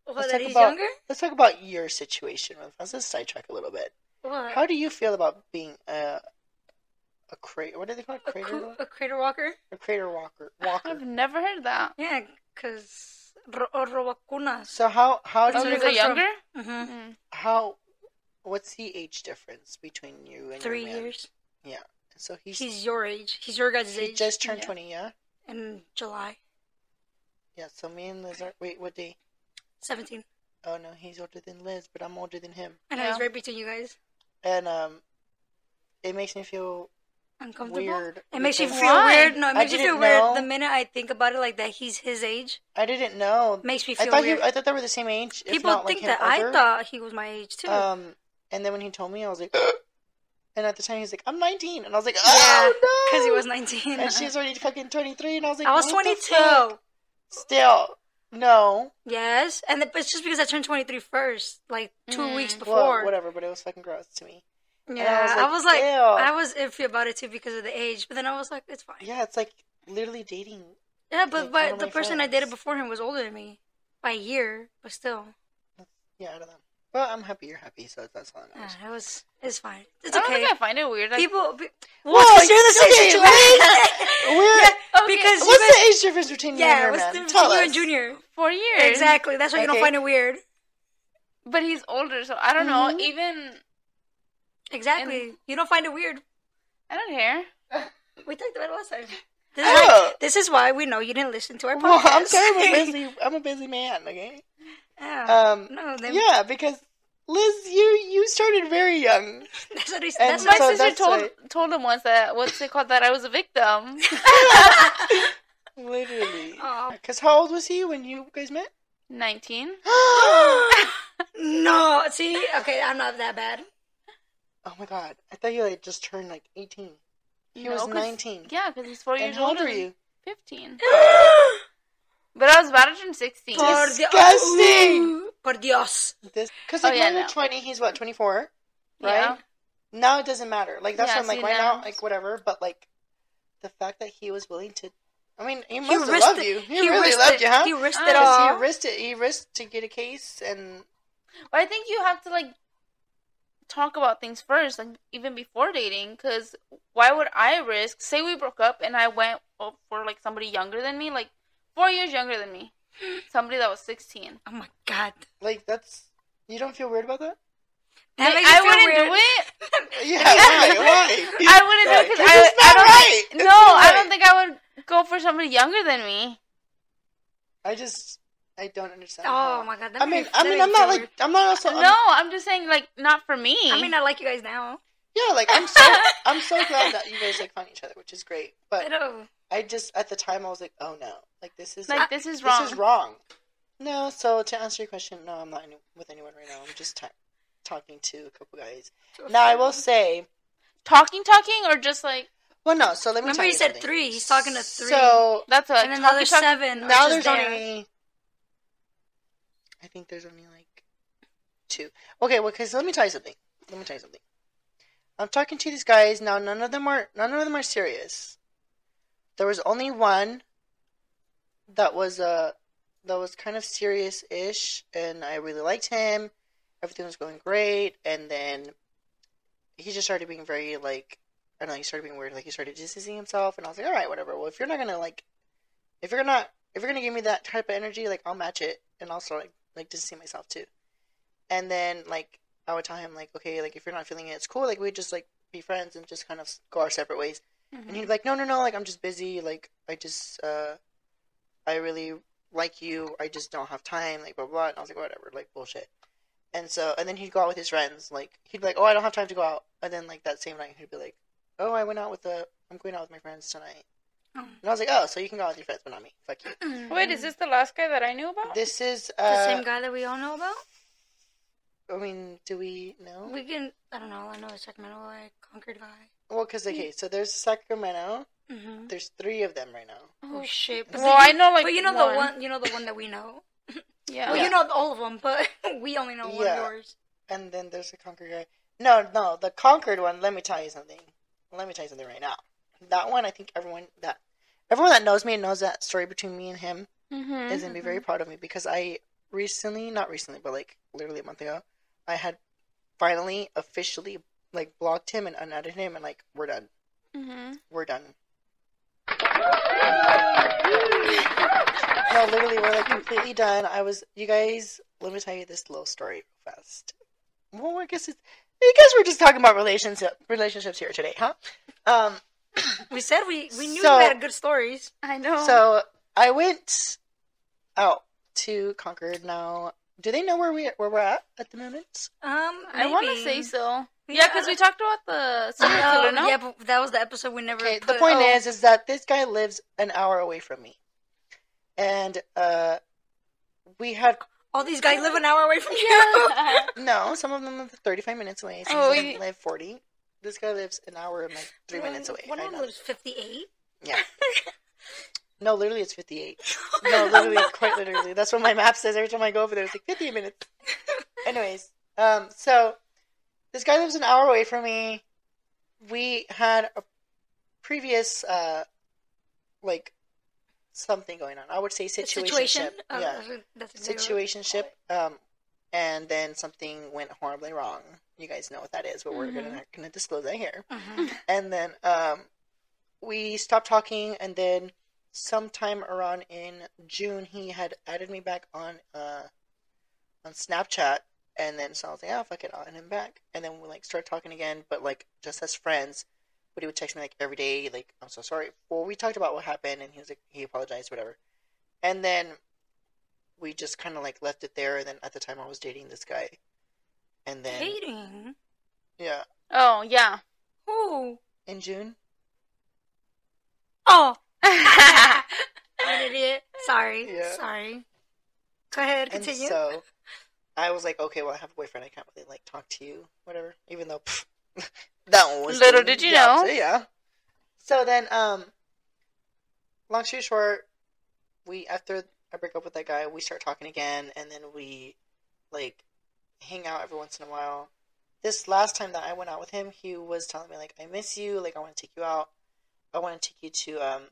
What, Let's that talk he's about- younger? Let's talk about your situation. Let's just sidetrack a little bit. What? How do you feel about being a a crater? What do they call it? a, Crater, cru- a crater walker? a crater walker. Walker. I've never heard that. Yeah, because ro- or robacunas. So how how do That's Oh, you because it they're comes younger? hmm Mm. how what's the age difference between you and Three your man? Years. So he's, He's your age. He's your guys' he age. He just turned Yeah. twenty, yeah. in July. Yeah. So me and Liz are wait what day? 17. Oh no, he's older than Liz, but I'm older than him, And I was Yeah. right between you guys. and um, it makes me feel Uncomfortable. weird. It makes you feel Why? weird. No, it makes you feel didn't weird the minute I think about it like that he's his age. I didn't know. Makes me feel. I feel thought weird. he, I thought they were the same age. if People not, like, think him that I thought he was my age too. Um, and then when he told me, I was like, and at the time he's like, I'm 19, and I was like, oh Yeah, no, because he was 19. and she was already fucking 23, and I was like, I was what the 22. fuck? Still, no. Yes, and the, it's just because I turned 23 first, like 2 Mm. weeks Well, before. whatever, but it was fucking gross to me. Yeah, I I was was like, like, ew. I was iffy about it too because of the age, but then I was like, it's fine. Yeah, it's like literally dating. Yeah, but one but the person I dated before him was older than me by a year, but still, Yeah, I don't know. But I'm happy you're happy, so that's all that matters. it was it's fine. It's I don't okay. think I find it weird. Like, People, be, Whoa, well, because you're in the same okay, situation. We're, yeah, Okay, because what's guys, the age difference between you yeah, and what's your the man? difference Tell between you us. and Junior? four years. Exactly. That's why you don't find it weird. But he's older, so I don't know. Mhm. Even, Exactly. you don't find it weird. I don't care. We talked about it last time. This is, Oh. why, this is why we know you didn't listen to our podcast. Well, I'm sorry, I'm a busy. I'm a busy man. Okay. yeah. Um. no, then, Yeah, because Liz, you you started very young. that's what he And That's so My my sister that's told why- told him once that what's it called that I was a victim. Literally. Aw. Because how old was he when you guys met? Nineteen. no, see, okay, I'm not that bad. Oh my god! I thought you like just turned like 18. He was No, 'cause- 19. Yeah, because he's four And years how old older. are you? Fifteen. But I was about to sixteen. Por Disgusting. Ooh, Por Dios. This because Oh, like yeah, when no. you're 20, he's what 24, right? Yeah. Now it doesn't matter. Like that's Yeah, what I'm like right now- now, like whatever. But like the fact that he was willing to, I mean, he must He have loved it. you. He, He really loved it. you, huh? He risked Ah. it all. he risked it. He risked to get a case, and But I think you have to like talk about things first, like even before dating. Because why would I risk? Say we broke up and I went for like somebody younger than me, like four years younger than me, somebody that was sixteen. Oh my god. like that's you don't feel weird about that? That Like, makes me I wouldn't weird. do it. Yeah, why? Why? I wouldn't do it 'Cause because I, it's I not don't right. think. It's No, not I don't think I would go for somebody younger than me. I just I don't understand. Oh how- my god. That I mean, I mean, I'm not feel like. I'm not also I'm- no, I'm just saying like not for me. I mean, I like you guys now. yeah, like I'm so I'm so glad that you guys like find each other, which is great. I But know. I just at the time I was like, oh no, like this is like ah, this is wrong. This is wrong. No, so to answer your question, no, I'm not any, with anyone right now. I'm just ta- talking to a couple guys. Now I will say, Talking, talking, or just like well, no. So let me. Remember tell he said something. three. He's talking to three. So that's a and then talking, another talking- seven. now there's there. only. I think there's only like two. Okay, well, because let me tell you something. Let me tell you something. I'm talking to these guys now. None of them are. None of them are serious. There was only one. That was uh that was kind of serious-ish, and I really liked him. Everything was going great, and then he just started being very like I don't know. He started being weird. Like he started distancing himself, and I was like, all right, whatever. Well, if you're not gonna like, if you're not, if you're gonna give me that type of energy, like I'll match it, and I'll start like like distancing myself too. And then like I would tell him like, okay, like if you're not feeling it, it's cool. Like we just like be friends and just kind of go our separate ways. Mhm. And he'd be like, no, no, no, like I'm just busy. Like I just, uh, I really like you. I just don't have time. Like blah blah. And I was like, whatever, like bullshit. And so, and then he'd go out with his friends. Like he'd be like, oh, I don't have time to go out. And then like that same night, he'd be like, oh, I went out with the, I'm going out with my friends tonight. Oh. And I was like, oh, so you can go out with your friends, but not me. Fuck you. Wait, is this the last guy that I knew about? This is the uh, same guy that we all know about? I mean, do we know? We can. I don't know. I know the Sacramento guy, Concord guy. Well, because okay, so there's Sacramento. Mm-hmm. There's three of them right now. Oh shit! But Well, you- I know like but you know one. the one. You know the one that we know. Yeah. Well, Yeah. you know all of them, but we only know one Yeah. of yours. And then there's the Concord guy. No, no, the Concord one. Let me tell you something. Let me tell you something right now. That one, I think everyone that everyone that knows me and knows that story between me and him Mm-hmm. is gonna be very proud of me because I recently, not recently, but like literally a month ago, I had finally officially like blocked him and unadded him, and like we're done. Mm-hmm. We're done. No, literally, we're like completely done. I was, you guys. Let me tell you this little story real fast. Well, I guess it's. I guess we're just talking about relationship relationships here today, huh? Um. We said we we knew So- you had good stories. I know. So I went out to Concord. Now, do they know where we where we're at at the moment? Um, I want to say so. Yeah. Yeah, because we talked about the serial Uh, killer, no? Yeah, but that was the episode we never. Okay. The put- point oh. is, is that this guy lives an hour away from me, and uh, we had all these guys live an hour away from you. no. Some of them live thirty five minutes away. Some Oh, of them you- live forty. This guy lives an hour and like three minutes away. One I of them know. lives fifty-eight. Yeah. No, literally, it's 58. No, literally, quite literally. That's what my map says every time I go over there. It's like 58 minutes. Anyways, um, so this guy lives an hour away from me. We had a previous, uh, like, something going on. I would say Situation. situationship. Oh, yeah. that's a- that's exactly right. Situationship. Um, and then something went horribly wrong. You guys know what that is, but we're gonna not gonna disclose that here Mhm. and then um, we stopped talking and then sometime around in june he had added me back on uh, on snapchat and then so i was like oh fuck it i'll add him back and then we like start talking again but like just as friends but he would text me like every day like i'm so sorry well we talked about what happened and he was like he apologized whatever and then we just kind of like left it there and then at the time i was dating this guy and then Dating. yeah oh, yeah. Who? in june Oh, I'm an idiot. Sorry. Yeah. Sorry. Go ahead. And Continue. so I was like, okay, well, I have a boyfriend. I can't really like talk to you, whatever. Even though pff, that one was Little did you know. so, yeah. So then, um, long story short, we after I break up with that guy, we start talking again, and then we like hang out every once in a while. This last time that I went out with him, he was telling me like, I miss you. Like, I want to take you out. I want to take you to um,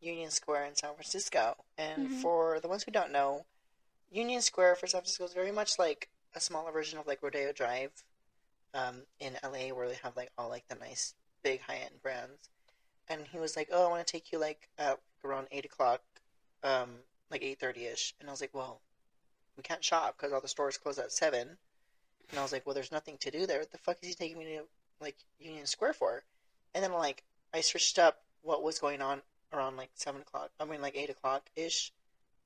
Union Square in San Francisco. And Mhm. for the ones who don't know, Union Square for San Francisco is very much like a smaller version of like Rodeo Drive um, in LA, where they have like all like the nice big high end brands. And he was like, "Oh, I want to take you like at around eight o'clock, um, like eight thirty ish." And I was like, "Well, we can't shop because all the stores close at 7. And I was like, "Well, there's nothing to do there. What the fuck is he taking me to like Union Square for?" And then like I searched up what was going on around like seven o'clock. I mean, like eight o'clock ish,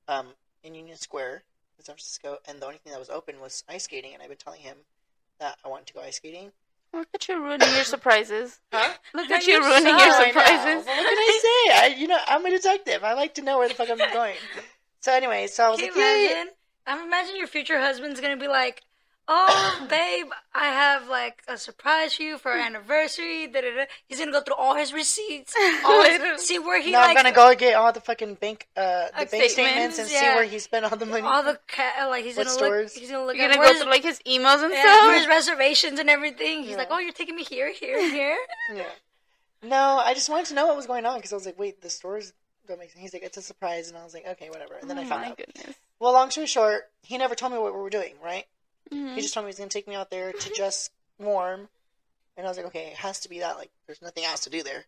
um, in Union Square San Francisco, and the only thing that was open was ice skating. And I've been telling him that I wanted to go ice skating. Look at you ruining your surprises. Huh? Look at you you ruining so- your surprises. Well, what can I say? I, you know, I'm a detective. I like to know where the fuck I'm going. So anyway, so I was Can like, you yeah, yeah. I'm imagining your future husband's gonna be like, "Oh, babe, I have like a surprise for you for our anniversary." Da, da, da. He's gonna go through all his receipts, all his, see where he No, I'm gonna go get all the fucking bank, uh, the Like bank statements, statements, and see where he spent all the money. all the ca- like he's What gonna stores? look. He's gonna look You're at gonna where's, go through like his emails and yeah, where's stuff. reservations and everything. He's Yeah. like, "Oh, you're taking me here, here, and here." Yeah. No, I just wanted to know what was going on because I was like, wait, the stores don't make sense. He's like, it's a surprise, and I was like, okay, whatever. And then I oh found my out. goodness. Well, long story short, he never told me what we were doing. Right? Mhm. He just told me he was gonna take me out there to just warm, and I was like, okay, it has to be that. Like, there's nothing else to do there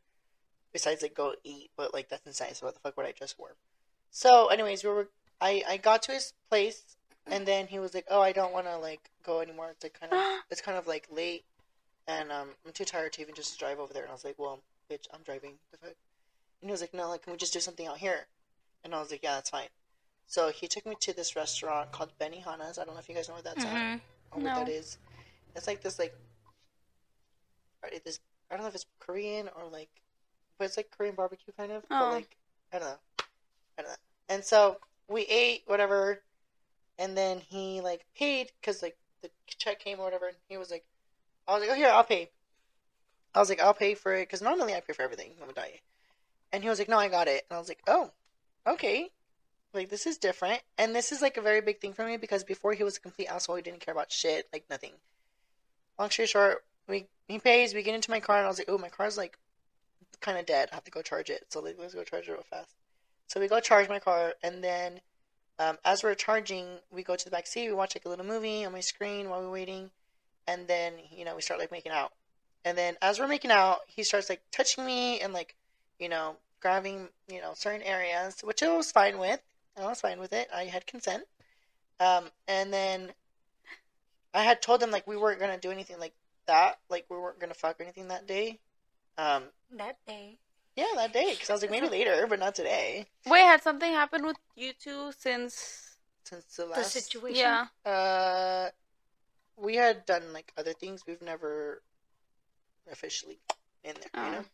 besides like go eat. But like that's inside. So what the fuck would I just warm? So, anyways, we were. I I got to his place, and then he was like, oh, I don't want to like go anymore. It's like kind of it's kind of like late, and um, I'm too tired to even just drive over there. And I was like, well, bitch, I'm driving. The fuck? And he was like, no, like, can we just do something out here? And I was like, yeah, that's fine. So he took me to this restaurant called Benihana's. I don't know if you guys know what that's at Mhm. or what No. that is. It's like this, like, this. I don't know if it's Korean or like, but it's like Korean barbecue kind of. But Oh. like, I don't know. I don't know. And so we ate whatever, and then he like paid because like the check came or whatever, and he was like, I was like, oh here, I'll pay. I was like, I'll pay for it because normally I pay for everything. I'm a diet. And he was like, no, I got it. And I was like, oh, okay. Like this is different, and this is like a very big thing for me because before he was a complete asshole. He didn't care about shit, like nothing. Long story short, we he pays. We get into my car, and I was like, oh, my car's like kind of dead. I have to go charge it. So like, let's go charge it real fast. So we go charge my car, and then um, as we're charging, we go to the back seat. We watch like a little movie on my screen while we're waiting, and then you know we start like making out. And then as we're making out, he starts like touching me and like you know grabbing you know certain areas, which I was fine with. I was fine with it. I had consent. Um, and then I had told them like we weren't gonna do anything like that. Like we weren't gonna fuck or anything that day. Um, That day. yeah, that day because I was like maybe later, but not today. Wait, had something happened with you two since? Since the The last, situation. Yeah. uh, we had done like other things. We've never officially in there, you know.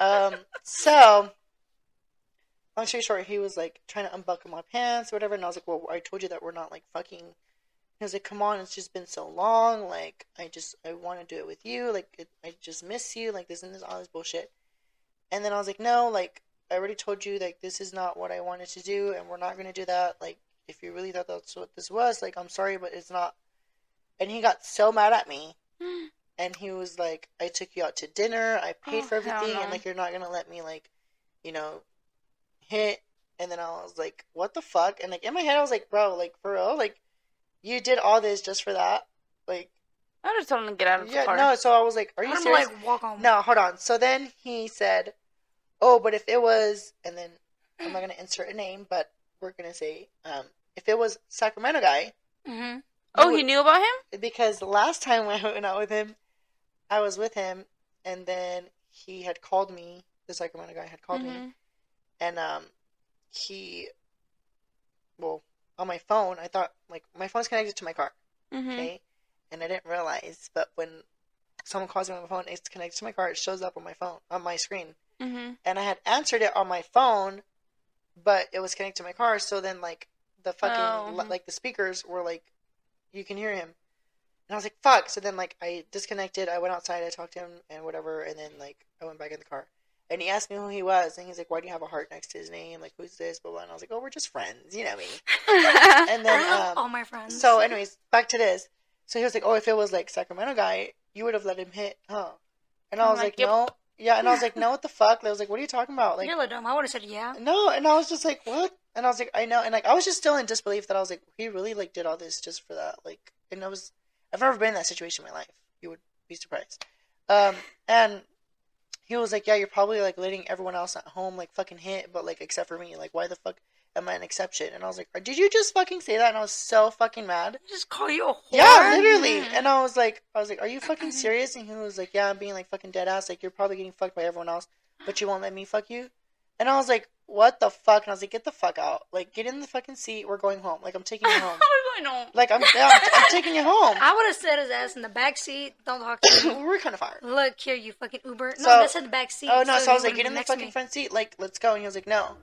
Oh. hmm Um, so long story short, he was like trying to unbuckle my pants, or whatever, and I was like, "Well, I told you that we're not like fucking." He was like, "Come on, it's just been so long. Like, I just I want to do it with you. Like, it, I just miss you. Like, this and this all this bullshit." And then I was like, "No, like I already told you, like this is not what I wanted to do, and we're not gonna do that. Like, if you really thought that's what this was, like I'm sorry, but it's not." And he got so mad at me and he was like, "I took you out to dinner. I paid Oh, for everything, no. and like you're not gonna let me like, you know, hit." And then I was like, "What the fuck?" And like in my head, I was like, "Bro, like for real, like you did all this just for that?" Like, I just told him to get out of the yeah, car. no. So I was like, "Are you I'm serious?" like walk home. No, hold on. So then he said, "Oh, but if it was," and then I'm not gonna insert a name, but we're gonna say, um, if it was Sacramento guy, Mm-hmm. Oh, you he knew about him? because the last time I went out with him, I was with him, and then he had called me. The Sacramento guy had called me, Mhm. And um, he, well, on my phone, I thought like my phone's connected to my car, Mhm. okay, and I didn't realize, but when someone calls me on my phone, it's connected to my car. It shows up on my phone on my screen, Mhm. and I had answered it on my phone, but it was connected to my car. So then, like the fucking Oh, like the speakers were like, you can hear him, and I was like, fuck. So then, like I disconnected. I went outside. I talked to him and whatever, and then like I went back in the car. And he asked me who he was, and he's like, "Why do you have a heart next to his name? Like, who's this?" Blah blah. And I was like, "Oh, we're just friends, you know me." And then, love all um, my friends. so, anyways, back to this. So he was like, "Oh, if it was like Sacramento guy, you would have let him hit, huh?" And I I'm was like, like, "Yep." "No, yeah." And I was like, "No, what the fuck?" I was like, "What are you talking about?" Like, like dumb. I would have said yeah. no, and I was just like, what? And I was like, I know, and like I was just still in disbelief that I was like, he really like did all this just for that, like, and I was, I've never been in that situation in my life. You would be surprised. Um, and he was like, yeah, you're probably like letting everyone else at home like fucking hit, but like except for me, like why the fuck am I an exception? And I was like, did you just fucking say that? And I was so fucking mad. Just call you a whore. Yeah, literally. Mhm. And I was like, I was like, are you fucking serious? And he was like, yeah, I'm being like fucking dead ass. Like you're probably getting fucked by everyone else, but you won't let me fuck you. And I was like, what the fuck? And I was like, get the fuck out. Like get in the fucking seat. We're going home. Like I'm taking you home. I know. like I'm, I'm, I'm taking you home. I would have said his ass in the back seat. Don't talk to me. we were kind of fired. Look here, you fucking Uber. No, So- that's in the back seat. Oh no! So I was like, get in the fucking front seat. Like let's go. And he was like, no.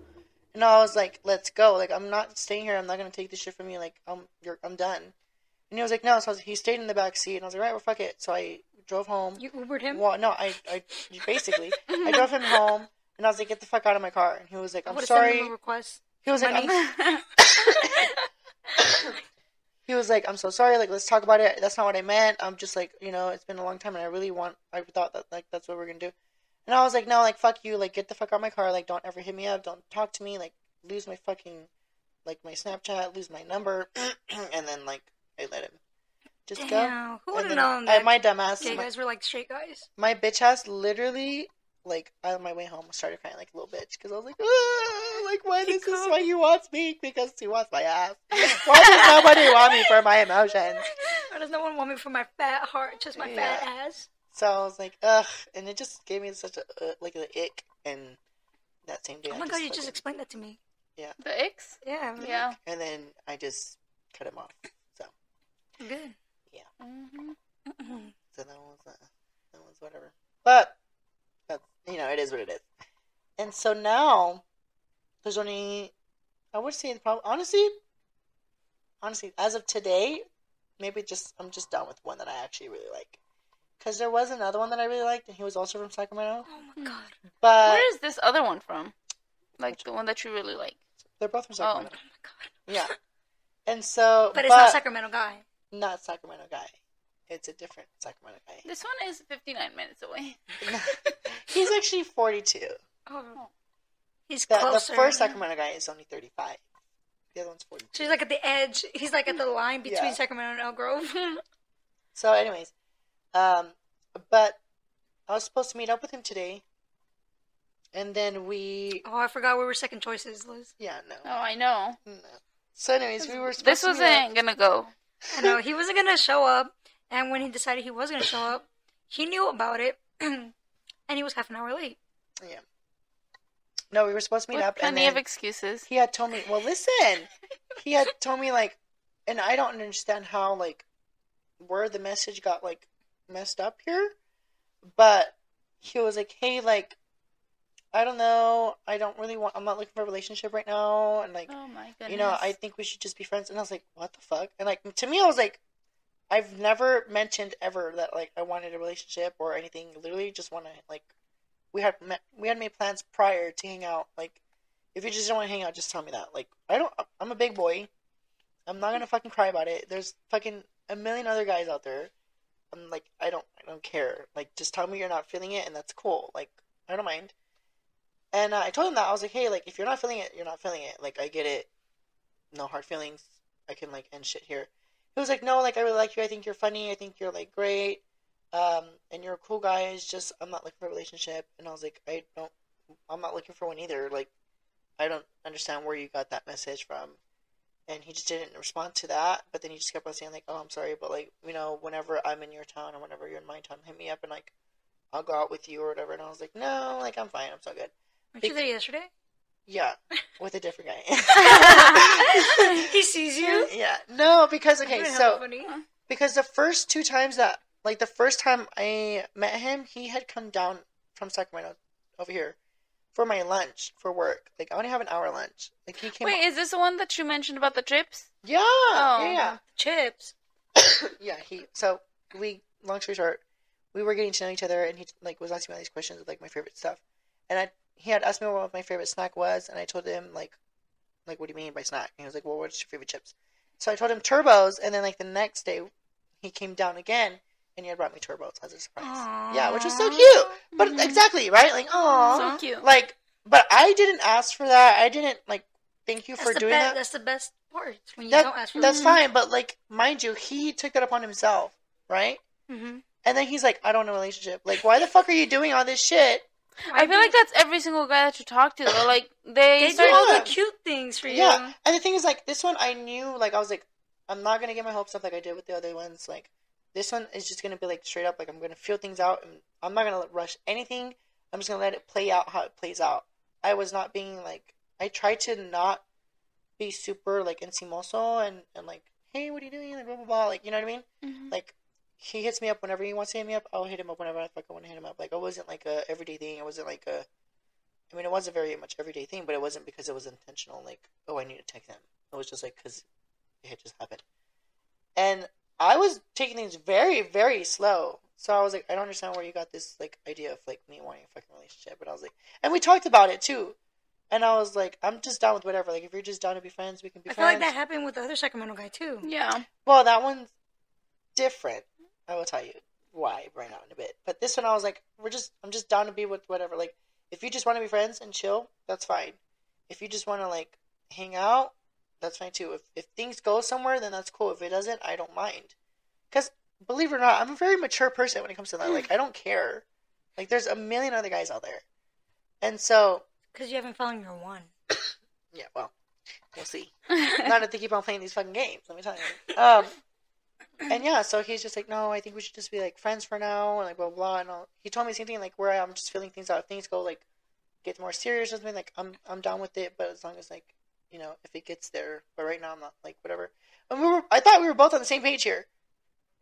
And I was like, let's go. Like I'm not staying here. I'm not gonna take this shit from you. Like I'm, you're, I'm done. And he was like, no. So I was, he stayed in the back seat, and I was like, right, well, fuck it. So I drove home. You Ubered him. Well, no, I, I basically I drove him home, and I was like, "Get the fuck out of my car!" And he was like, "I'm sorry." request. He was like, money. I'm, "He was like, I'm so sorry. Like, let's talk about it. That's not what I meant. I'm just like, you know, it's been a long time, and I really want. I thought that like that's what we're gonna do." And I was like, "No, like, fuck you. Like, get the fuck out of my car. Like, don't ever hit me up. Don't talk to me. Like, lose my fucking, like, my Snapchat, lose my number, and then like, I let him just go." Who would have known I, my dumbass, gay my, guys were like straight guys? my bitch ass literally like on my way home I started crying like a little bitch because I was like, "Ah, like why this is why he wants me because he wants my ass. Why does nobody want me for my emotions? Why does no one want me for my fat heart, just my fat ass? So I was like, ugh, and it just gave me such a uh, like an ick. And that same day, Oh I my god, you just explained that to me. Yeah. The X? Yeah, Yeah. and then I just cut him off. So good. hmm Mm-mm. so that was uh, that was whatever. But that's you know it is what it is. And so now there's only I would say probably honestly honestly as of today maybe just I'm just done with one that I actually really like. Because there was another one that I really liked, and he was also from Sacramento. Oh my god. But Where is this other one from? Like the one that you really like. they're both from Oh. Sacramento. Oh my god. Yeah. And so, But it's not Sacramento guy. not Sacramento guy. It's a different Sacramento guy. This one is 59 minutes away. He's actually 42. Oh. He's The, the first Sacramento guy is only 35. The other one's 42. So he's like at the edge. He's like at the line between Yeah. Sacramento and Elk Grove. So, anyways, um, but I was supposed to meet up with him today, and then we, oh, I forgot we were second choices, Liz. yeah, no, Oh, I know. no. So, anyways, we were supposed This to meet up. wasn't gonna go. I know he wasn't gonna show up, and when he decided he was gonna show up, he knew about it, and he was half an hour late. Yeah. No, we were supposed to meet With up, and plenty then of excuses. he had told me. Well, listen, he had told me like, and I don't understand how like, where the message got like messed up here, but he was like, hey, like, I don't know, I don't really want, I'm not looking for a relationship right now, and like, Oh my goodness. you know, I think we should just be friends. And I was like, what the fuck? And like to me, I was like, I've never mentioned ever that like I wanted a relationship or anything. Literally, just want to like, we had met, we had made plans prior to hang out. Like, if you just don't want to hang out, just tell me that. Like, I don't. I'm a big boy. I'm not gonna fucking cry about it. There's fucking a million other guys out there. I'm like, I don't, I don't care. Like, just tell me you're not feeling it, and that's cool. Like, I don't mind. And uh, I told him that I was like, hey, like, if you're not feeling it, you're not feeling it. Like, I get it. No hard feelings. I can like end shit here. He was like, no, like, I really like you. I think you're funny. I think you're like great. Um, and you're a cool guy. It's just I'm not looking for a relationship. And I was like, I don't. I'm not looking for one either. Like, I don't understand where you got that message from. And he just didn't respond to that. But then he just kept on saying like, oh, I'm sorry, but like, you know, whenever I'm in your town or whenever you're in my town, hit me up and like, I'll go out with you or whatever. And I was like, no, like I'm fine. I'm so good. Weren't you there yesterday? Yeah, with a different guy. he sees you. yeah, no, because okay, so funny. because the first two times that, like the first time I met him, he had come down from Sacramento over here for my lunch for work. Like I only have an hour lunch. Like he came. Wait, is this the one that you mentioned about the chips? yeah, Oh. yeah, chips. yeah. He so we long story short, we were getting to know each other, and he like was asking me all these questions of like my favorite stuff, and I he had asked me what my favorite snack was, and I told him like, like what do you mean by snack? And he was like, well, what's your favorite chips? So I told him turbos, and then like the next day, he came down again, and he had brought me turbos as a surprise. Yeah, which was so cute. But Mhm. exactly right, like oh, So cute. like but I didn't ask for that. I didn't like thank you That's for doing be- that. That's the best part when you That- don't ask for That's fine, but like mind you, he took that upon himself, right? hmm And then he's like, I don't know relationship. Like, why the fuck are you doing all this shit? I feel like that's every single guy that you talk to. Though. Like they, they do all Yeah. the cute things for you. Yeah. And the thing is, like, this one I knew, like, I was like, I'm not gonna get my hopes up like I did with the other ones. Like, this one is just gonna be like straight up, like I'm gonna feel things out, and I'm not gonna rush anything. I'm just gonna let it play out how it plays out. I was not being like, I tried to not be super like encimoso and and like, hey, what are you doing? Like, blah blah blah. Like, you know what I mean? Mhm. Like, he hits me up whenever he wants to hit me up. I'll hit him up whenever I fucking want to hit him up. Like, it wasn't like a everyday thing. It wasn't like a. I mean, it was a very much everyday thing, but it wasn't because it was intentional. Like, oh, I need to text him. It was just like because it had just happened, and I was taking things very, very slow. So I was like, I don't understand where you got this like idea of like me wanting a fucking relationship. But I was like, and we talked about it too. And I was like, I'm just down with whatever. Like, if you're just down to be friends, we can be friends. I feel like that happened with the other Sacramento guy too. Yeah. Well, that one's different. I will tell you why right now in a bit. But this one, I was like, we're just, I'm just down to be with whatever. Like, if you just want to be friends and chill, that's fine. If you just want to like hang out, that's fine too. If if things go somewhere, then that's cool. If it doesn't, I don't mind. Because believe it or not, I'm a very mature person when it comes to that. Like, I don't care. Like, there's a million other guys out there, and so Because you haven't found your one. yeah, well, we'll see. not if they keep on playing these fucking games. Let me tell you. Um, and yeah, so he's just like, no, I think we should just be like friends for now, and like blah blah. And all. he told me the same thing, like where I'm just feeling things out. If things go like get more serious or something, like I'm I'm down with it. But as long as like you know, if it gets there. But right now, I'm not like whatever. And we were, I thought we were both on the same page here.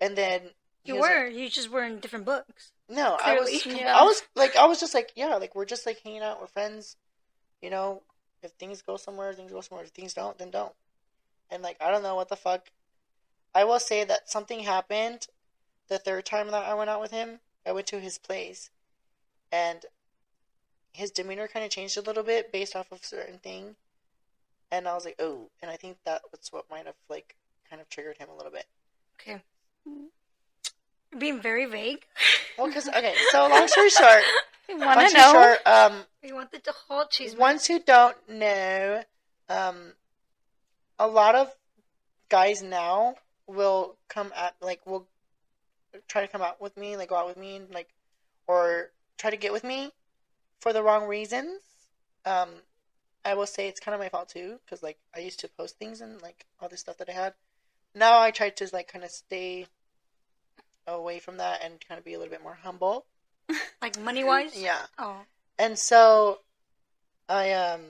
And then he You was like- were. you just were in different books. no, I was, Yeah. I was like, I was just like, yeah, like we're just like hanging out, we're friends, you know. If things go somewhere, things go somewhere. If things don't, then don't. And like, I don't know what the fuck. I will say that something happened the third time that I went out with him. I went to his place, and his demeanor kind of changed a little bit based off of certain thing, and I was like, oh, and I think that was what might have like kind of triggered him a little bit. Okay. Being very vague. Well, because okay, so long story short, long want to know. short, um, We wanted the whole cheese. ones who don't know, um, a lot of guys now will come at like will try to come out with me, like go out with me, and, like or try to get with me for the wrong reasons. Um, I will say it's kind of my fault too, because like I used to post things and like all this stuff that I had. Now I try to like kind of stay away from that and kind of be a little bit more humble. Like money wise? Yeah. Oh. And so I um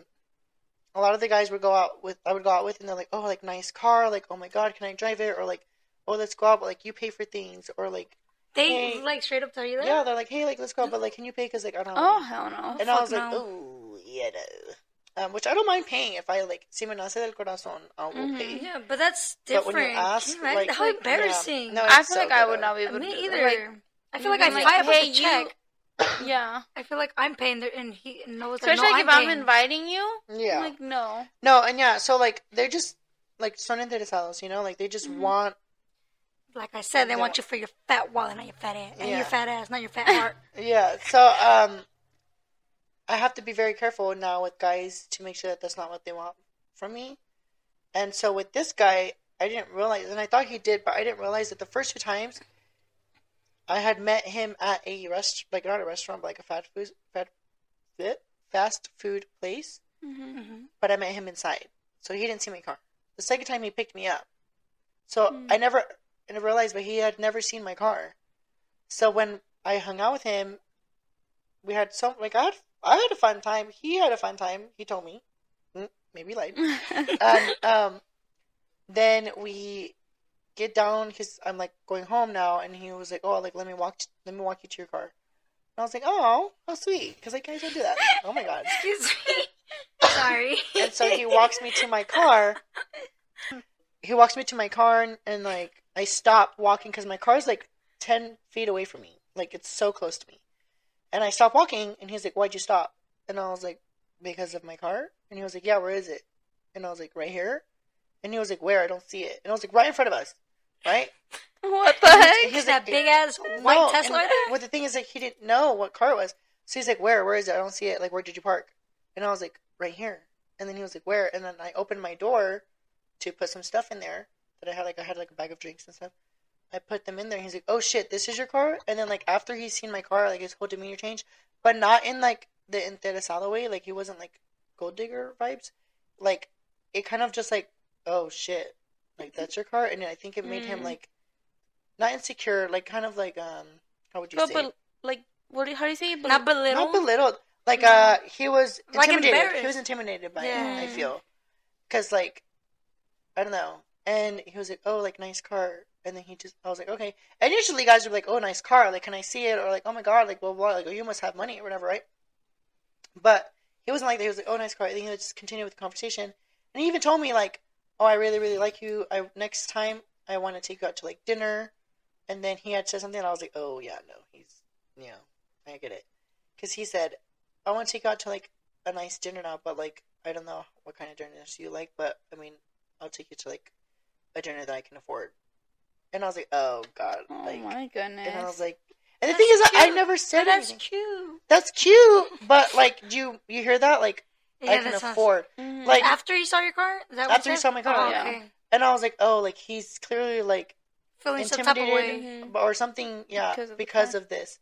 a lot of the guys would go out with I would go out with and they're like, Oh, like nice car, like, oh my god, can I drive it? Or like, oh let's go out, but like you pay for things or like They Hey. like straight up tell you that? yeah, they're like, Hey, like let's go out, but like can you pay? Cause like I don't Oh hell no. and I fuck was like. Oh yeah no. Um, which I don't mind paying if I like si me nace del corazon, I will Mhm. pay. Yeah, but that's different. But different. when you ask, Can you like, how yeah. embarrassing. No, I feel so like I would though. not be able to Me do either. Like, I feel like I Like, fly up hey, with a check. Yeah. I feel like I'm paying there, and he knows. Especially like, no, like if I'm I'm inviting you. Yeah. I'm like no. no, and yeah, so like they're just like son interesados, you know, like they just Mhm. want Like I said, they Yeah. want you for your fat wallet, not your fat ass, and Yeah. your fat ass, not your fat heart. Yeah, so um, I have to be very careful now with guys to make sure that that's not what they want from me. And so with this guy, I didn't realize, and I thought he did, but I didn't realize that the first two times I had met him at a rest, like not a restaurant, but like a fast food, fast, fast food place. Mm-hmm. hmm But I met him inside, so he didn't see my car. The second time he picked me up, so Hmm. I never, I never realized, but he had never seen my car. So when I hung out with him, we had some like I had, I had a fun time. He had a fun time. He told me, Mm, maybe he lied. and um, then we get down because I'm like going home now, and he was like, "Oh, like let me walk, let me walk you to your car." And I was like, "Oh, how sweet," because like guys don't do that. Oh my god. Excuse me. Sorry. And so he walks me to my car. He walks me to my car, and, and like I stop walking because my car's like ten feet away from me. Like it's so close to me. And I stop walking, and he's like, "Why'd you stop?" And I was like, "Because of my car." And he was like, "Yeah, where is it?" And I was like, "Right here." And he was like, "Where? I don't see it." And I was like, "Right in front of us." Right? what the heck? he's- that like- big ass white No, Tesla. Well, the thing is, like, he didn't know what car it was. So he's like, "Where? Where is it? I don't see it. Like, where did you park?" And I was like, "Right here." And then he was like, "Where?" And then I opened my door to put some stuff in there that I had. Like, I had like a bag of drinks and stuff. I put them in there. He's like, "Oh shit, this is your car." And then like after he's seen my car, like his whole demeanor changed, but not in like the interesado way. Like he wasn't like gold digger vibes. Like it kind of just like, "Oh shit, like that's your car." And I think it made him Mm. like not insecure, like kind of like um, how would you But, say? but like, what? Do you, how do you say? it? Not belittle. not belittled. Like No. uh, he was Like intimidated. he was intimidated by Yeah. it. I feel, because like, I don't know. And he was like, "Oh, like nice car." And then he just, I was like, "Okay." And usually guys are like, "Oh, nice car. Like, can I see it?" Or like, "Oh my god, like blah blah." blah. Like, oh, you must have money or whatever, right? But he wasn't like that. He was like, "Oh, nice car." And then he would just continue with the conversation. And he even told me like, "Oh, I really really like you. I next time I want to take you out to like dinner." And then he had said something, and I was like, "Oh yeah, no, he's yeah, I get it." Because he said, "I want to take you out to like a nice dinner now, but like I don't know what kind of dinners you like, but I mean, I'll take you to like a dinner that I can afford." And I was like, "Oh God!" Oh like, my goodness. and I was like, and the That's thing is, I never said But that's anything. cute. That's cute, but like, do you you hear that? Like, I can sounds- afford. Mhm. Like, After he saw your car? Is that After he said? saw my car, Oh, yeah. okay. and I was like, "Oh, like he's clearly like Feeling some type of way. or something, yeah, Because of because, of, this."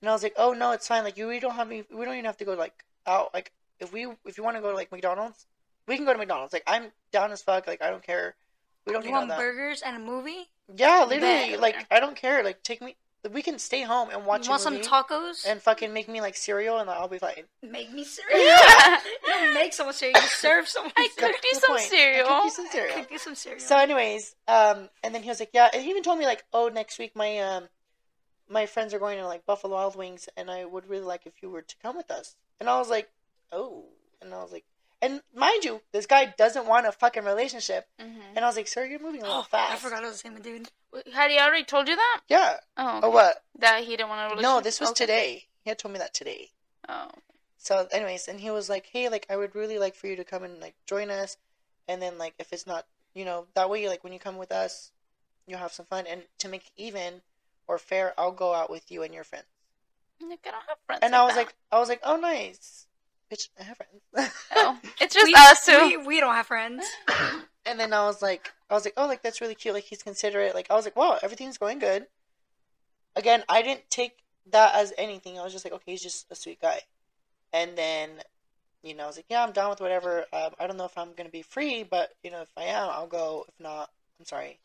And I was like, "Oh no, it's fine. Like, you we don't have any, we don't even have to go like out. Like, if we if you want to go to like McDonald's, we can go to McDonald's. Like, I'm down as fuck. Like, I don't care. We don't You need all want that. burgers and a movie? Yeah, literally. Like, I don't care. Like, take me. We can stay home and watch you want a some tacos? and fucking make me like cereal, and I'll be fine. make me cereal. you don't make someone cereal. You serve someone I cooked you some point. I cereal. cooked you some cereal. Cook you some cereal. So, anyways, um, and then he was like, "Yeah," and he even told me like, "Oh, next week my um, my friends are going to like Buffalo Wild Wings, and I would really like if you were to come with us." And I was like, "Oh," and I was like, And mind you, this guy doesn't want a fucking relationship. hmm And I was like, sir, you're moving a little Oh, fast. I forgot it was the same dude. Had he already told you that? Yeah. Oh, Or what? That he didn't want a relationship. No, this was Okay. today. He had told me that today. Oh, So, anyways, and he was like, "Hey, like, I would really like for you to come and like join us, and then like if it's not, you know, that way, like when you come with us, you'll have some fun, and to make even or fair, I'll go out with you and your friends." Nick, I don't have friends. And I was that. like, I was like, "Oh, nice, bitch, I have friends." oh, it's just we, us two. We, we don't have friends. and then I was like, I was like, "Oh, like that's really cute. Like he's considerate. Like I was like, wow, everything's going good." Again, I didn't take that as anything. I was just like, okay, he's just a sweet guy. And then, you know, I was like, yeah, I'm down with whatever. Um, I don't know if I'm gonna be free, but you know, if I am, I'll go. If not, I'm sorry,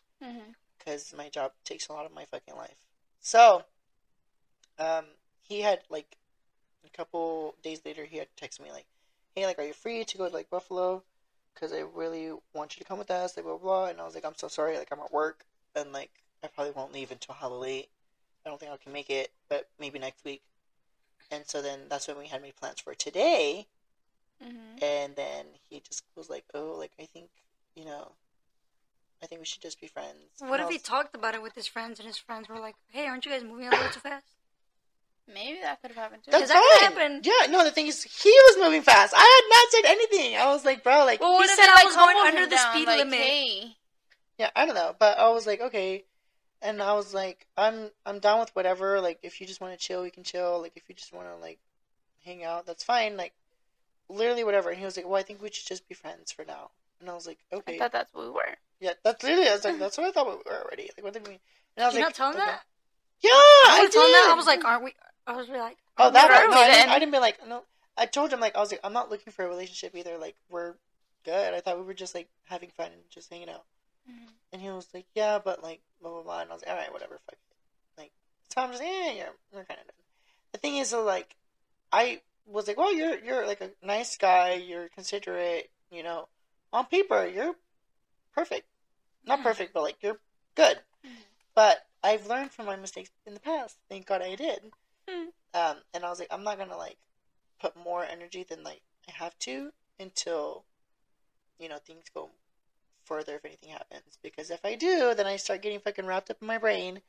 because my job takes a lot of my fucking life. So, um, he had like a couple days later, he had texted me like, hey, like, are you free to go to like Buffalo? Because I really want you to come with us, like blah, blah blah. And I was like, I'm so sorry, like I'm at work, and like I probably won't leave until hella late. I don't think I can make it, but maybe next week. And so then that's when we had made plans for today. hmm And then he just was like, "Oh, like I think, you know, I think we should just be friends." What And if he talked about it with his friends and his friends were like, hey, aren't you guys moving a little too fast? Maybe that could have happened too. That's that could fine. happen. Yeah, no. The thing is, he was moving fast. I had not said anything. I was like, bro, like, well, what He said I like, was going under the down, speed like, limit. Hey, yeah, I don't know, but I was like, okay, and I was like, I'm, I'm down with whatever. Like, if you just want to chill, we can chill. Like, if you just want to like hang out, that's fine. Like, literally whatever. And he was like, well, I think we should just be friends for now. And I was like, I okay, thought that's what we were. yeah, that's literally. I was like, that's what I thought we were already. Like, what did we? mean? And I was Did you like, not tell him okay. that? Yeah, I I tell him that. did. I was like, aren't we? I was like, Oh, that one. No, I didn't, I didn't be like no. I told him like I was like I'm not looking for a relationship either. Like we're good. I thought we were just like having fun and just hanging out. Mhm. And he was like, yeah, but like blah blah blah. And I was like, all right, whatever, fuck it. Like so I'm just yeah, yeah, we're kind of done. The thing is, though, like I was like, well, you're you're like a nice guy. You're considerate. You know, on paper, you're perfect. Not Mhm. perfect, but like you're good. Mhm. But I've learned from my mistakes in the past. Thank God I did. Hmm. Um, and I was like, I'm not gonna like put more energy than like I have to until you know things go further if anything happens. Because if I do, then I start getting fucking wrapped up in my brain,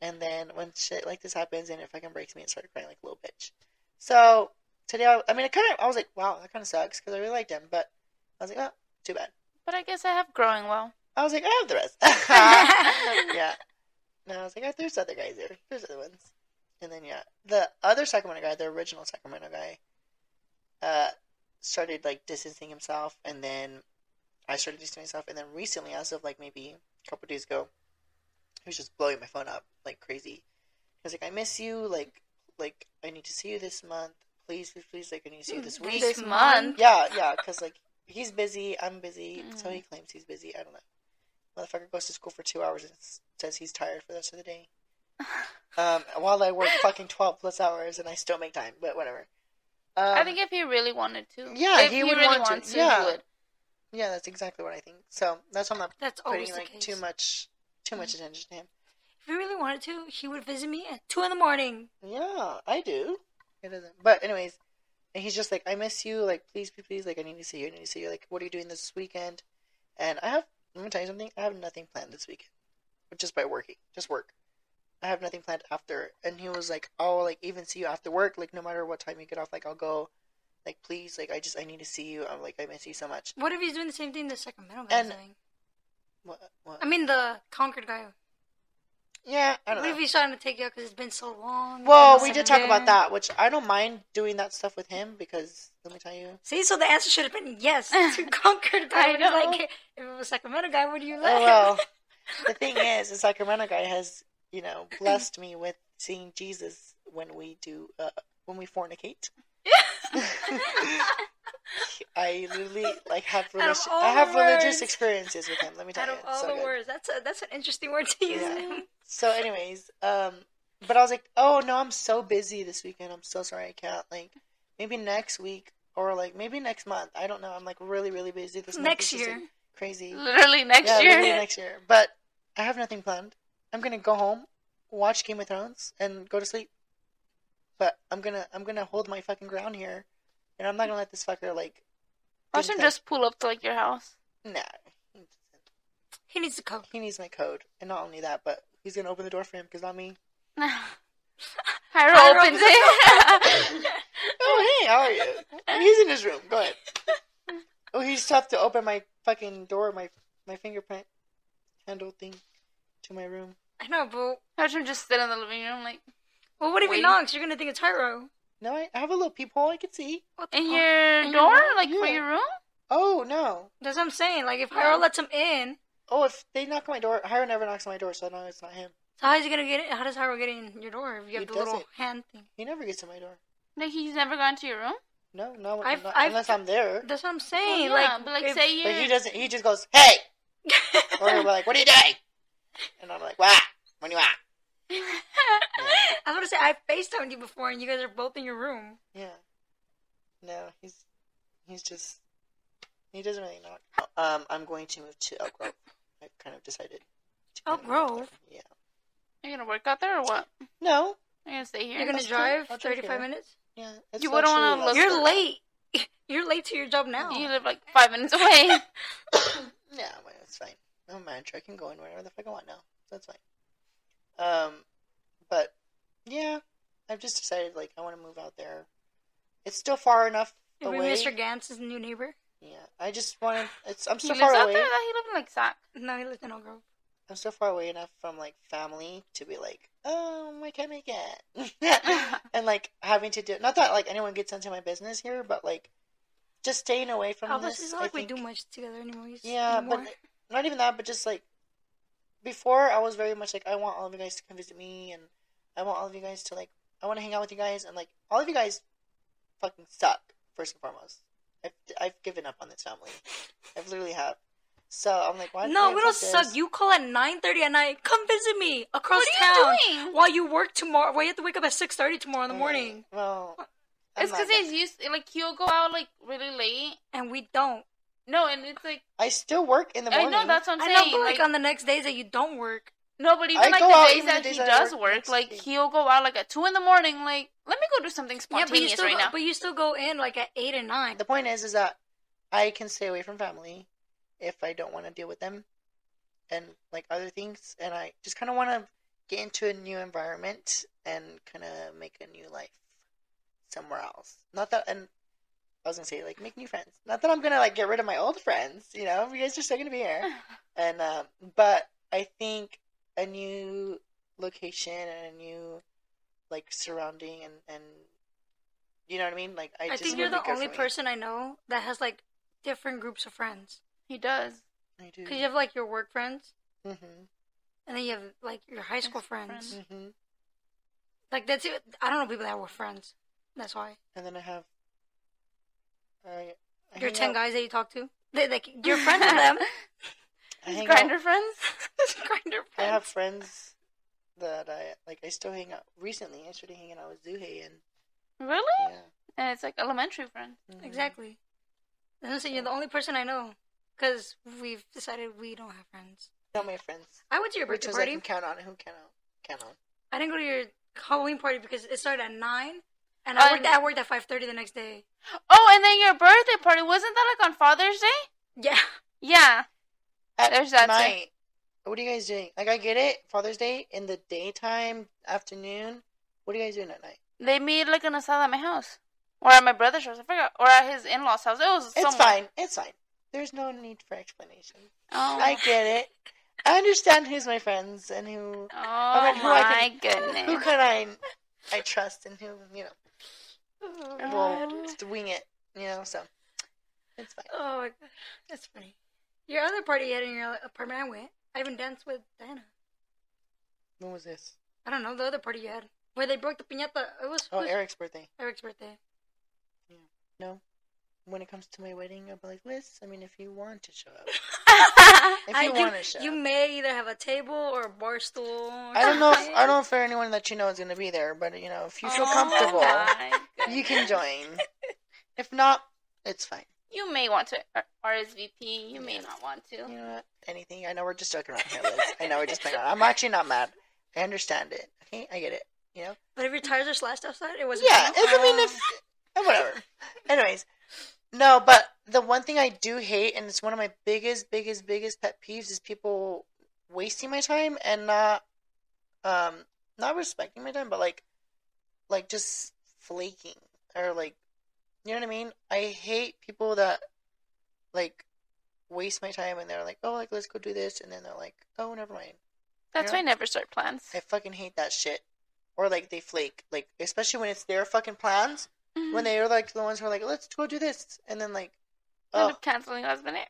and then when shit like this happens and it fucking breaks me, I start crying like a little bitch. So today, I, I mean, it kind of I was like, wow, that kind of sucks because I really liked him, but I was like, oh, too bad. But I guess I have growing well. I was like, I have the rest. yeah. No, I was like, "Ah, there's other guys there. There's other ones. And then yeah, the other Sacramento guy, the original Sacramento guy, uh, started like distancing himself, and then I started distancing myself, and then recently, as of like maybe a couple days ago, he was just blowing my phone up like crazy. He was like, I miss you. Like, like I need to see you this month. Please, please, please. Like, I need to see you this week. This month. Yeah, yeah, because like he's busy, I'm busy, so Mhm. he claims he's busy. I don't know. Motherfucker goes to school for two hours and says he's tired for the rest of the day. Um, while I work fucking twelve plus hours and I still make time, but whatever. Um, I think if he really wanted to, Yeah, if he he, would really want to, to, yeah. he would. yeah, that's exactly what I think. So that's why I'm not That's always putting the like case. too much, too much attention to him. If he really wanted to, he would visit me at two in the morning. Yeah, I do. It doesn't. But anyways, and he's just like, I miss you. Like, please, please, please. Like, I need to see you. I need to see you. Like, what are you doing this weekend? And I have. Let me tell you something. I have nothing planned this weekend, but just by working, just work. I have nothing planned after. And he was like, "Oh, like even see you after work. Like, no matter what time you get off, like I'll go. Like, please, like I just I need to see you. I'm like I miss you so much. What if he's doing the same thing the Sacramento guy's And- doing? What? what? I mean, the Concord guy. yeah, I don't What know. if he's trying to take you out because it's been so long? Well, we did like, talk about that, which I don't mind doing that stuff with him because let me tell you. See, so the answer should have been yes to Concord guy. I But know. Like, if it was Sacramento guy, would you like? Oh well. the thing is, the Sacramento guy has, you know, blessed me with seeing Jesus when we do uh, when we fornicate. I literally like have religious, I have religious words- experiences with him. Let me tell Out you, of all so the good. words, that's a that's an interesting word to use. Yeah. So, anyways, um, but I was like, oh no, I'm so busy this weekend. I'm so sorry I can't. Like, maybe next week or like maybe next month. I don't know. I'm like really, really busy this. Next year. crazy. Literally next yeah, year. literally next year. But I have nothing planned. I'm gonna go home, watch Game of Thrones, and go to sleep. But I'm gonna I'm gonna hold my fucking ground here, and I'm not gonna let this fucker like Watch think him that- just pull up to like your house. Nah. He needs to code. He needs my code, and not only that, but he's gonna open the door for him because not me. Hyro Hyro opens opens it. Oh hey, how are you? He's in his room. Go ahead. Oh, he's tough to open my fucking door, my my fingerprint handle thing to my room. I know, but Watch him just sit in the living room, like well, what if he Wait. knocks? You're gonna think it's Hyro. No, I, I have a little peephole I can see. What the in fuck? your In your door, room? like for Yeah. your room. Oh no. That's what I'm saying. Like if Yeah. Hyro lets him in, Oh, if they knock on my door, Hyro never knocks on my door, so I know it's not him. so how is he gonna get in? How does Hyro get in your door if you have He the little doesn't. hand thing? He never gets to my door. Like he's never gone to your room. No, no, I've- not, I've- unless I'm there. That's what I'm Well, saying. yeah, like, but like if- say you. But he doesn't. He just goes, "Hey," or he'll like, "What are you doing?" And I'm like, "What? When do you want?" I was gonna say I FaceTimed you before, and you guys are both in your room. Yeah. No, he's he's just he doesn't really knock. Um, I'm going to move to Elk Grove. I kind of decided. to Elk kind of move out Grove? there. Yeah. Are you gonna work out there or what? No. Are you gonna stay here? You're gonna I'll drive I'll 35 here. minutes. Yeah. It's you wouldn't want to. Live You're late. You're late to your job now. You live like five minutes away. Yeah, well, it's fine. I'm a manager. I can go in wherever the fuck I want now. So that's fine. Um, but yeah, I've just decided like I want to move out there. It's still far enough be away. Mr. Gantz's new neighbor. Yeah, I just want to. It's I'm he so lives far out away. there. He lives in like Sac. No, he lives in Elk Grove. I'm so far away enough from like family to be like, oh, I can't make it, and like having to do. Not that like anyone gets into my business here, but like just staying away from Obviously, this. it's not like we do much together anyways. Yeah, anymore. but not even that, but just like before, I was very much like, I want all of you guys to come visit me, and I want all of you guys to like, I want to hang out with you guys, and like, all of you guys fucking suck. First and foremost, I've I've given up on this family. I've literally have. So I'm like, why? no, we don't fuck suck. this? You call at 9:30 at night. Come visit me across What town are you doing? while you work tomorrow. Well, you have to wake up at 6:30 tomorrow in the Mm, morning, Well, I'm It's because that- he's used. Like he'll go out like really late. and we don't. No, and it's like I still work in the I morning. know that's what I'm saying. I saying. know, but like, like, on the next days that you don't work, no, but even I like the days even the that days he I does work work, like he'll go out like at two in the morning. Like, let me go do something yeah, but you spontaneous still right go, now. but you still go in like at eight and nine. The point is, is that I can stay away from family if I don't want to deal with them and like other things, and I just kind of want to get into a new environment and kind of make a new life somewhere else. Not that, and I was gonna say like make new friends. Not that I'm gonna like get rid of my old friends. You know, you guys are still gonna be here, and um, but I think a new location and a new like surrounding and and you know what I mean. Like I, I just think you're the only person I know that has like different groups of friends. he does. I do. Because you have like your work friends, Mm-hmm. and then you have like your high school Best friends. friends. Mm-hmm. Like that's it. I don't know people that were friends. That's why And then I have. I, I your ten out- guys that you talk to, they, like you're friends with them. I His hang Grindr friends. Grindr friends. I have friends. that I like. I still hang out. Recently, I started hanging out with Zuhei and Really? yeah. And it's like elementary friends. mhm. Exactly. I'm saying you're the only person I know because we've decided we don't have friends. No, my friends. I went to your Which birthday ones I party. can count on and who cannot count on. I didn't go to your Halloween party because it started at nine, and I worked. and- I worked at five thirty the next day. Oh, and then your birthday party wasn't that like on Father's Day? Yeah, Yeah. At There's that too. night. What are you guys doing? Like I get it, Father's Day in the daytime, afternoon. What are you guys doing at night? They made like an asada at my house. Or at my brother's house. I forgot. Or at his in law's house. It was It's somewhere. fine. It's fine. There's no need for explanation. Oh, I get it. I understand who's my friends and who oh mean, who I my who goodness. can I I trust and who you know oh, will just wing it. You know, so it's fine. oh my god, that's funny. Your other party you had in your apartment, I went. I even danced with Diana. When was this? I don't know the other party you had where they broke the piñata. It was, Oh, Eric's birthday. Eric's birthday. Yeah. No. When it comes to my wedding, I'll be like, Liz, I mean, if you want to show up. If you want to show you may either have a table or a bar stool. I don't know if. I don't know if anyone that you know is gonna be there, but you know, if you feel Oh comfortable, you can join. If not, it's fine. You may want to RSVP. You may not want to. You know what? Anything. I know we're just joking around here, Liz. I know we're just playing around. I'm actually not mad. I understand it. Okay, I get it. You know. But if your tires are slashed outside, it wasn't. Yeah. If I mean, if whatever. Anyways, No, but the one thing I do hate, and it's one of my biggest, biggest, biggest pet peeves, is people wasting my time and not, um, not respecting my time, but like, like just flaking or like, you know what I mean? I hate people that like waste my time and they're like, oh, like let's go do this, and then they're like, oh, never mind. That's Yeah. why I never start plans. I fucking hate that shit. Or like they flake, like especially when it's their fucking plans. Mhm. When they're like the ones who are like, let's go do this, and then like, End oh, up canceling last minute.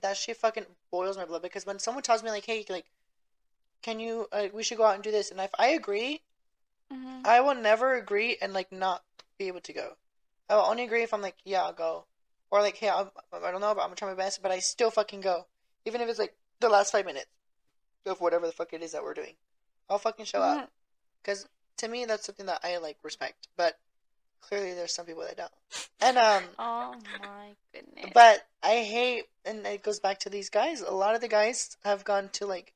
that shit fucking boils my blood because when someone tells me like, hey, like, can you, uh, we should go out and do this, and if I agree, hmm I will never agree and like not be able to go. I will only agree if I'm like, yeah, I'll go, or like, hey, I'm, I don't know, but I'm gonna try my best, but I still fucking go, even if it's like the last five minutes of whatever the fuck it is that we're doing. I'll fucking show up because to me that's something that I like respect, but clearly there's some people that don't, and um. Oh my goodness. But I hate, and it goes back to these guys. A lot of the guys have gone to like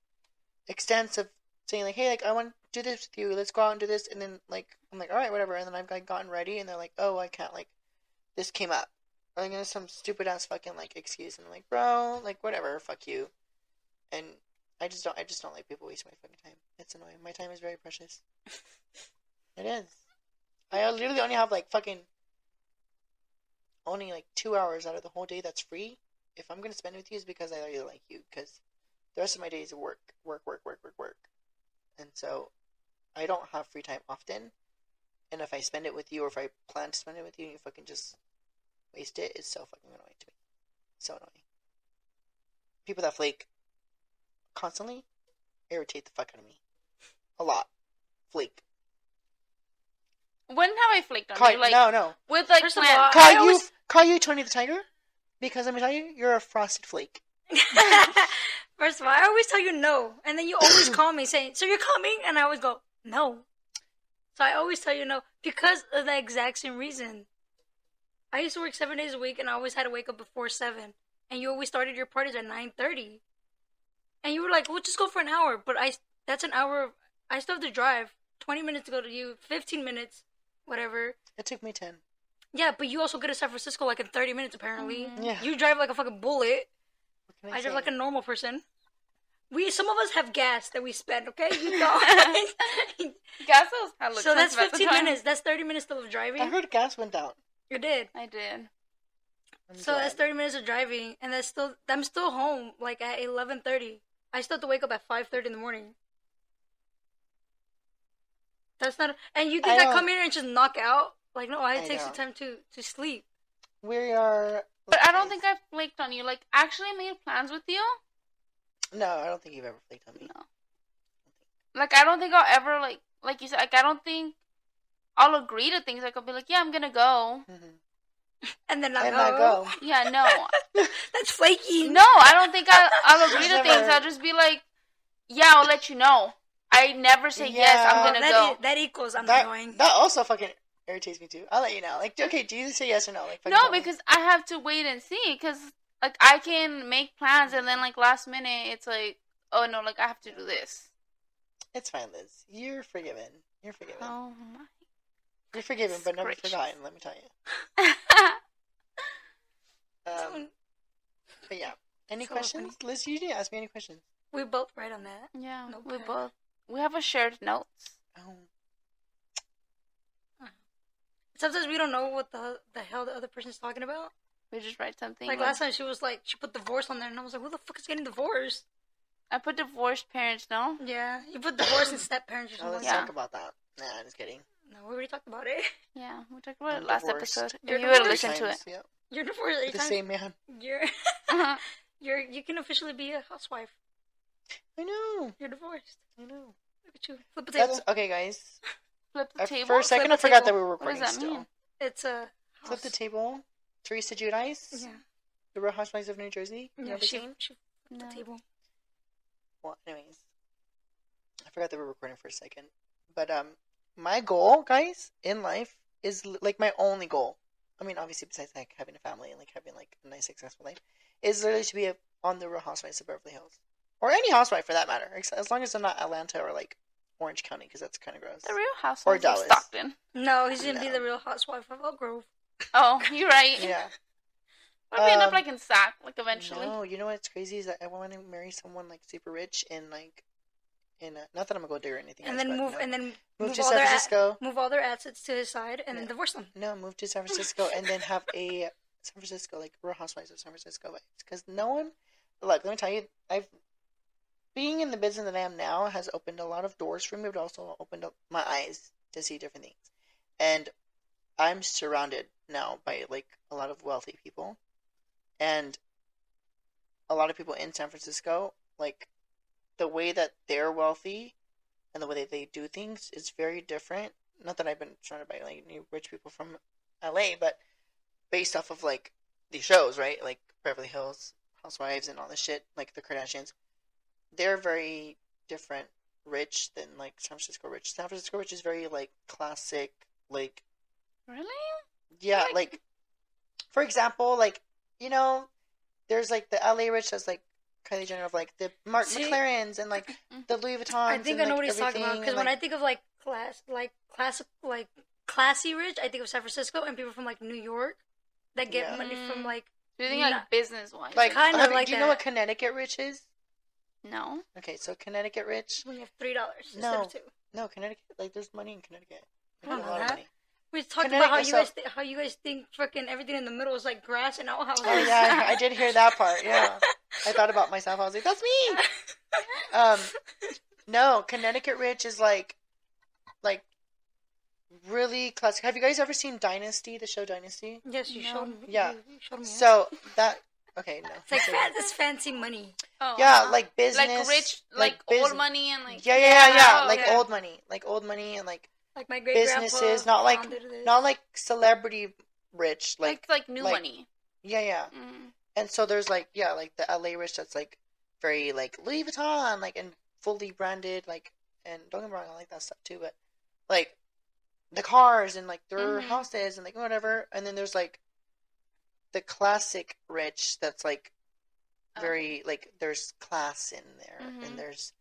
extents of saying like, "Hey, like I want to do this with you. Let's go out and do this." And then like I'm like, "All right, whatever." And then I've like, gotten ready, and they're like, "Oh, I can't. Like this came up." Like there's some stupid ass fucking like excuse, and I'm like, "Bro, like whatever, fuck you." And I just don't. I just don't like people wasting my fucking time. It's annoying. My time is very precious. it is. I literally only have like fucking only like two hours out of the whole day that's free. If I'm gonna spend it with you, is because I really like you. Because the rest of my days are work, work, work, work, work, work, and so I don't have free time often. And if I spend it with you, or if I plan to spend it with you, and you fucking just waste it, it's so fucking annoying to me. So annoying. People that flake constantly irritate the fuck out of me. A lot. Flake. when have I flaked on Call, you? Like no, no. with like First of plans. all, Call I you, always- call you Tony the Tiger, because let me tell you, you're a frosted flake. First of all, I always tell you no, and then you always call me saying, "So you're coming?" And I always go, "No." So I always tell you no because of the exact same reason. I used to work seven days a week, and I always had to wake up before seven. And you always started your parties at nine thirty, and you were like, "We'll just go for an hour," but I that's an hour. Of, I still have to drive twenty minutes to go to you, fifteen minutes, whatever. It took me ten. Yeah, but you also go to San Francisco like in thirty minutes. Apparently, Mhm. Yeah. you drive like a fucking bullet. Can I just like a normal person. We some of us have gas that we spend. Okay, you don't. Gas was so that's expensive at the fifteen minutes. That's thirty minutes of driving. I heard gas went out. You did. I did. I'm So that's thirty minutes of driving, and that's still. I'm still home like at eleven thirty. I still have to wake up at five thirty in the morning. That's not. And you think I I, come here and just knock out? Like no, I, I it takes know. some time to to sleep. We are. But I don't think I flaked on you. Like actually made plans with you. No, I don't think you've ever flaked on me. No. Like I don't think I'll ever like like you said. Like I don't think I'll agree to things. Like I'll be like, yeah, I'm gonna go. hmm And then I And go. Go. Yeah, no, That's flaky. no. I don't think I, I'll agree to Never- things. I'll just be like, yeah, I'll let you know. I never say yes. I'm gonna that, go. e- that equals I'm That, going. that also fucking irritates me too. I'll let you know. Like, okay, do you say yes or no? Like, No, tell me. because I have to wait and see. Because like I can make plans and then like last minute it's like, oh no, like I have to do this. it's fine, Liz. You're forgiven. You're forgiven. Oh my. You're forgiven, but never gracious. forgotten. Let me tell you. Um, but yeah. Any So questions, Liz? You didn't ask me any questions. we both right on that. yeah, No we both we have a shared notes. Oh, Sometimes we don't know what the the hell the other person's talking about. We just write something. Like last time, she was like, she put divorce on there, and I was like, who the fuck is getting divorced? I put divorced parents. No. Yeah, you put divorce and step parents or oh, now something. let's Yeah. talk about that. Nah, I'm just kidding. No, we already talked about it. Yeah, we talked about I'm it last divorced. episode. You're If you would divorced. listen to it. Times, Yeah. You're divorced eight The times. same man. You're uh-huh. you're you can officially be a housewife. I know. You're divorced. I know. Look at you. Flip the table. That's okay, guys. Flip the table. for a second, I forgot table. that we were What does recording that still. mean? It's a Flip the table. Teresa Giudice, Yeah. the Real Housewives of New Jersey. You Yeah. never She, seen? she flipped No. the table. Well, anyways, I forgot that we were recording for a second. But um, my goal, guys, in life is like my only goal. I mean, obviously, besides like having a family and like having like a nice, successful life, is literally to be a, on the Real Housewives of Beverly Hills, or any housewife for that matter, ex- as long as they're not Atlanta or like Orange County, because that's kind of gross. The Real Housewives of Dallas. Stockton. No, he's gonna be the real housewife of Elk Grove. Oh, you're right. Yeah, Probably end up Um, like in Sac, like eventually. No, you know what's crazy is that I want to marry someone like super rich and like in a, not that I'm a gold digger or anything. and else, then move no. and then move move, to San their a- Francisco. move all their assets to his side and then divorce them. No, move to San Francisco and then have a San Francisco like Real Housewives of San Francisco vibes. Because no one, look, let me tell you, I've being in the business that I am now has opened a lot of doors for me, but also opened up my eyes to see different things. And I'm surrounded now by like a lot of wealthy people, and a lot of people in San Francisco. Like the way that they're wealthy and the way that they do things is very different. Not that I've been surrounded by like new rich people from LA, but based off of like these shows, right? Like Beverly Hills Housewives and all this shit, like the Kardashians. They're very different rich than like San Francisco rich. San Francisco rich is very like classic, like Really? yeah, Like- like for example, like you know, there's like the LA rich that's like Kylie Jenner of like the Mark See- McLarens and like the Louis Vuittons. I think and, I know like, what he's talking about because and, when I think of like class, like classic, like classy rich, I think of San Francisco and people from like New York that get Yeah. money from Mm. like Do you think like business wise? like kinda have you- like do you know what Connecticut rich is? No. Okay, so Connecticut rich. We have three dollars instead No. of two. No, Connecticut. Like there's money in Connecticut. I don't a know lot of that. money. We talked about how you so- guys th- how you guys think fucking everything in the middle is like grass and outhouses. Oh yeah, I, I did hear that part. Yeah, I thought about myself. I was like, that's me. Um, no, Connecticut rich is like, like, really classic. Have you guys ever seen Dynasty? The show Dynasty. yes, you No. showed me. Yeah. you, you showed me. So that okay, no. it's like fan- it's fancy money. Oh, Yeah, uh-huh. like business, like rich, like, bus- old money and like Yeah, yeah, yeah, yeah. Oh, like yeah. old money, like old money, and like Like my great businesses, not like not like celebrity rich, like like like new like- money. yeah, yeah. Mm. And so there's like yeah, like the LA rich that's like very like Louis Vuitton, like and fully branded, like and don't get me wrong, I like that stuff too, but like the cars and like their Mhm. houses and like whatever. And then there's like the classic rich that's like very like there's class in there Mhm. and there's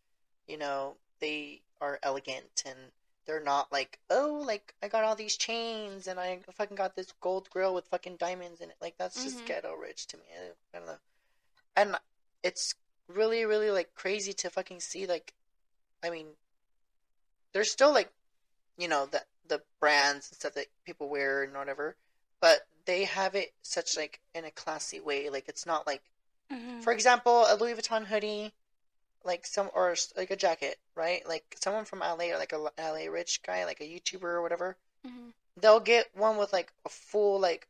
you know, they are elegant and they're not like, oh, like I got all these chains and I fucking got this gold grill with fucking diamonds in it. Like that's just Mhm. ghetto rich to me. I, I don't know. And it's really, really like crazy to fucking see. Like, I mean, there's still like, you know, the the brands and stuff that people wear and whatever, but they have it such like in a classy way. Like it's not like Mhm. for example, a Louis Vuitton hoodie, like some or like a jacket, right? Like someone from LA or like a LA rich guy, like a YouTuber or whatever, Mhm. they'll get one with like a full like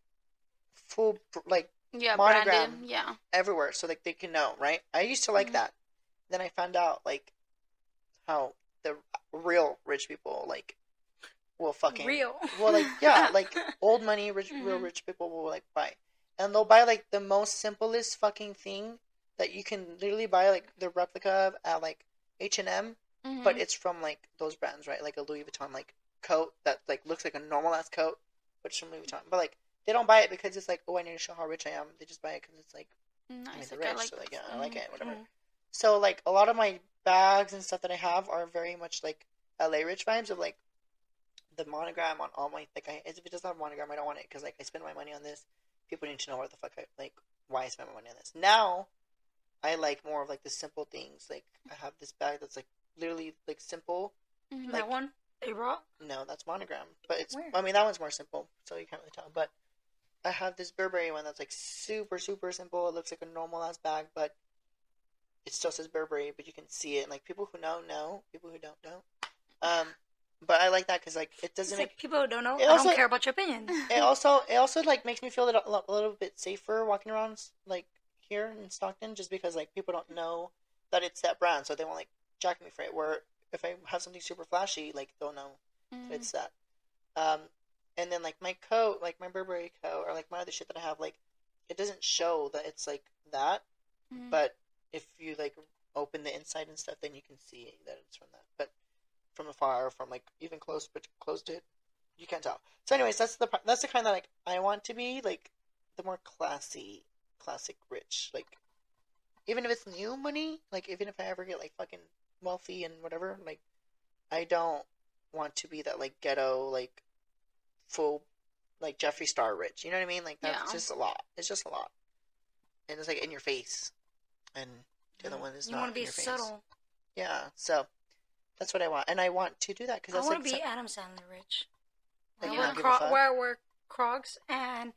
full like Yeah, Monogram. branded. Yeah. everywhere, so like they can know, right? I used to like Mhm. that. Then I found out like how the real rich people like will fucking real. well, like yeah, like old money, rich, real Mhm. rich people will like buy, and they'll buy like the most simplest fucking thing that you can literally buy like the replica of at like H and M, but it's from like those brands, right? Like a Louis Vuitton like coat that like looks like a normal ass coat, but it's from Louis Vuitton. But like they don't buy it because it's like oh I need to show how rich I am. They just buy it because it's like I nice. like, I rich, like so like yeah, I like it, whatever. Mhm. So like a lot of my bags and stuff that I have are very much like LA rich vibes of like the monogram on all my like I if it doesn't have a monogram I don't want it because like I spend my money on this. People need to know what the fuck I like why I spend my money on this. Now I like more of like the simple things. Like I have this bag that's like literally like simple. Mhm. that one they brought. No, that's monogram, but it's Where? I mean that one's more simple, so you can't really tell. But I have this Burberry one that's like super super simple. It looks like a normal ass bag, but it still says Burberry, but you can see it. And like people who know know, people who don't don't. Um, but I like that because like it doesn't like make people don't know. It I also- don't care about your opinion. it also it also like makes me feel a little, a little bit safer walking around like here in Stockton, just because like people don't know that it's that brand, so they won't like jack me for it. Where if I have something super flashy, like they'll know Mhm. it's that. Um, and then like my coat, like my Burberry coat, or like my other shit that I have, like it doesn't show that it's like that. Mhm. But if you like open the inside and stuff, then you can see that it's from that. But from afar, from like even close, but close to it, you can't tell. So, anyways, that's the that's the kind that like I want to be like the more classy, classic rich. Like even if it's new money, like even if I ever get like fucking wealthy and whatever, like I don't want to be that like ghetto like full like Jeffree Star rich. You know what I mean? Like that's Yeah. just a lot. It's just a lot. and it's like in your face, and the other one is you not want to be your face. subtle. Yeah, so that's what I want, and I want to do that because I that's want like to be some- Adam Sandler rich. Like, I want to don't give a cro- fuck? where I wear Crocs and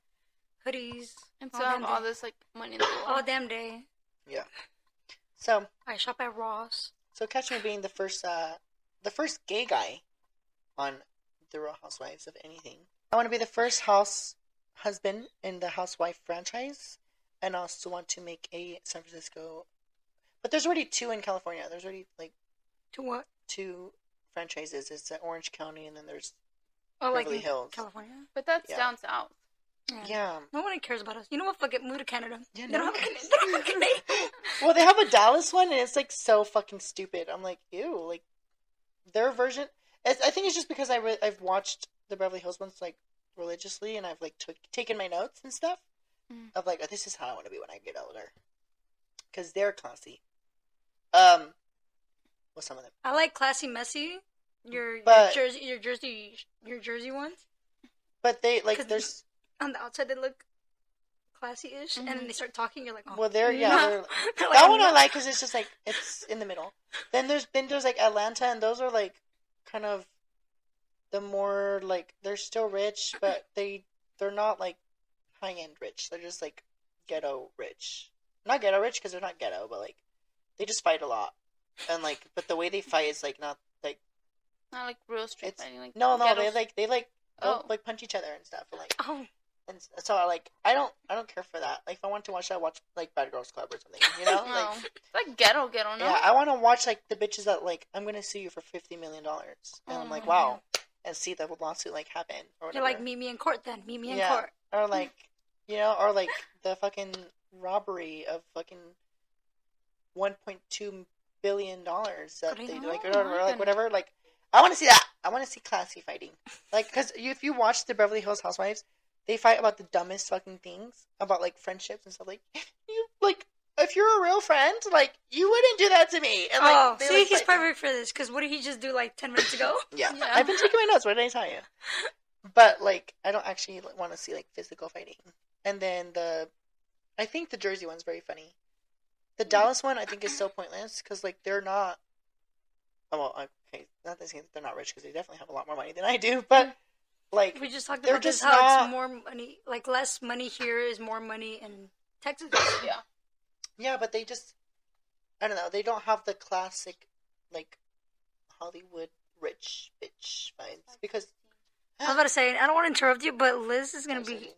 hoodies And all have all day. this like money in the world. all damn day. Yeah. So I shop at Ross. so catch me being the first uh the first gay guy on the Real Housewives of anything. I want to be the first house husband in the Housewife franchise, and I also want to make a San Francisco. But there's already two in California. There's already like To what? Two franchises. It's at Orange County, and then there's Oh, Beverly in Hills. California. But that's Yeah. down south. yeah. No one cares about us. You know what? Fuck it. Move to Canada. Yeah, they, don't no have a, they don't have a Canadian. Well, they have a Dallas one, and it's like so fucking stupid. I'm like, ew, like their version. It's, I think it's just because I re- I've watched the Beverly Hills ones like religiously, and I've like took taken my notes and stuff Mm. of like, oh, this is how I want to be when I get older, because they're classy. Um, well, some of them, I like classy, messy. Your, But- your jersey, your jersey, your jersey ones. but they like there's On the outside, they look classy-ish, and then Mhm. they start talking. You're like, oh. well, they're yeah, no. they're, They're like, that one I like because it's just like it's in the middle. Then there's there's like Atlanta, and those are like kind of the more like they're still rich, but they they're not like high end rich. They're just like ghetto rich. Not ghetto rich because they're not ghetto, but like they just fight a lot, and like but the way they fight is like not like Not like real street It's- fighting. Like no no they like they like Oh. like punch each other and stuff. And, like Oh, and so like I don't I don't care for that. Like if I want to watch that, I watch like Bad Girls Club or something. You know, No, like oh. it's like ghetto, ghetto. No. Yeah, I want to watch like the bitches that like I'm gonna sue you for fifty million dollars, and I'm like, Oh, wow, and see the lawsuit like happen or you're like meet me in court then. Meet me in Yeah. court. or like you know, or like the fucking robbery of fucking one point two billion dollars that they like or whatever, like whatever. Like I want to see that. I want to see classy fighting, like because if you watch the Beverly Hills Housewives, they fight about the dumbest fucking things about like friendships and stuff. Like you like. If you're a real friend, like you wouldn't do that to me. And, like, oh, they, see, like, he's fight- perfect for this. Because what did he just do like ten minutes ago? Yeah. Yeah. I've been taking my notes. What did I tell you? But like, I don't actually want to see like physical fighting. And then the, I think the Jersey one's very funny. The Dallas one I think is so pointless because like they're not. Oh well, okay, not to say that they're not rich because they definitely have a lot more money than I do, but mm. like we just talked They're about this. just How not- it's more money, like less money here is more money in Texas. Yeah. yeah, but they just, I don't know, they don't have the classic, like, Hollywood rich bitch vibes because. I was about to say, I don't want to interrupt you, but Liz is gonna be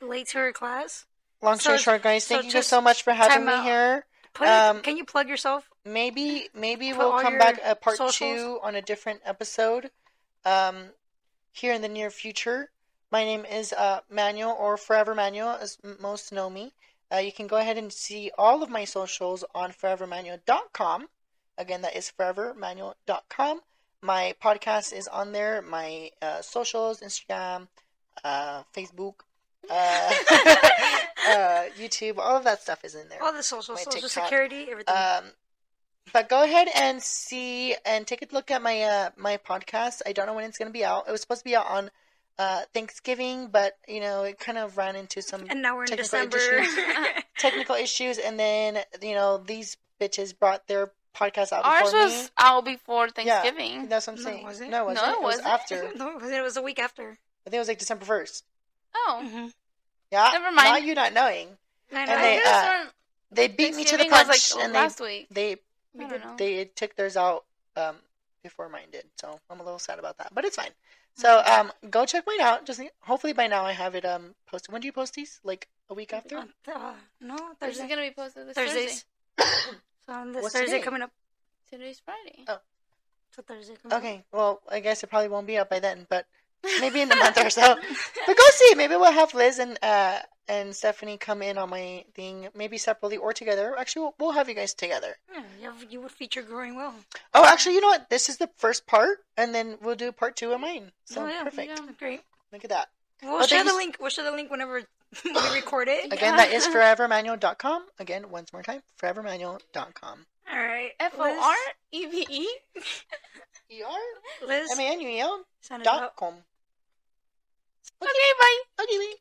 late to her class. Long story So- short, guys, so thank you so much for having me out. here. Um, can you plug yourself? Maybe maybe Put we'll come back a part socials. two on a different episode. Um, here in the near future. My name is uh, Manuel or Forever Manuel, as most know me. Uh, you can go ahead and see all of my socials on forevermanuel.com. Again, that is forevermanuel.com. My podcast is on there. My uh, socials, Instagram, uh, Facebook, uh, uh, YouTube, all of that stuff is in there. All the social, my social TikTok. security, everything. Um, but go ahead and see and take a look at my uh, my podcast. I don't know when it's going to be out. It was supposed to be out on uh, Thanksgiving, but you know it kind of ran into some and now we're in technical December. issues. technical issues, and then you know these bitches brought their podcast out Ours before was me. out before Thanksgiving. That's what I'm No, saying. was it? No, it No, wasn't. it it was wasn't. after. no, it wasn't. it was a week after. I think it was like December first. Oh, Mm-hmm. Yeah. Never mind. Not you not knowing. I And they, I guess uh, They beat me to the Thanksgiving was, punch, like and last week. they I don't they they took theirs out um, before mine did. So I'm a little sad about that, but it's fine. So um, go check mine out. Just hopefully by now I have it um posted. When do you post these? Like a week after? Uh, uh, no, This is Thursday. gonna be posted this Thursdays. Thursday. So on this What's Thursday today? coming up. Today's Friday. Oh. So Thursday coming up. Okay, well I guess it probably won't be up by then, but maybe in a month or so. But go see. Maybe we'll have Liz and uh and Stephanie come in on my thing, maybe separately or together. Actually, we'll, we'll have you guys together. Yeah, you, would feature growing well. Oh, actually, you know what? This is the first part, and then we'll do part two of mine. So oh, yeah, perfect. yeah. Great. Look at that. We'll Well, share the link. We'll share the link whenever we record it. Again, that is forevermanuel.com. Again, once more time, forevermanuel.com. All right. F O R E V E. E-R? Liz, Liz M-A-N-U-E-L dot com. Okay, bye. Okay,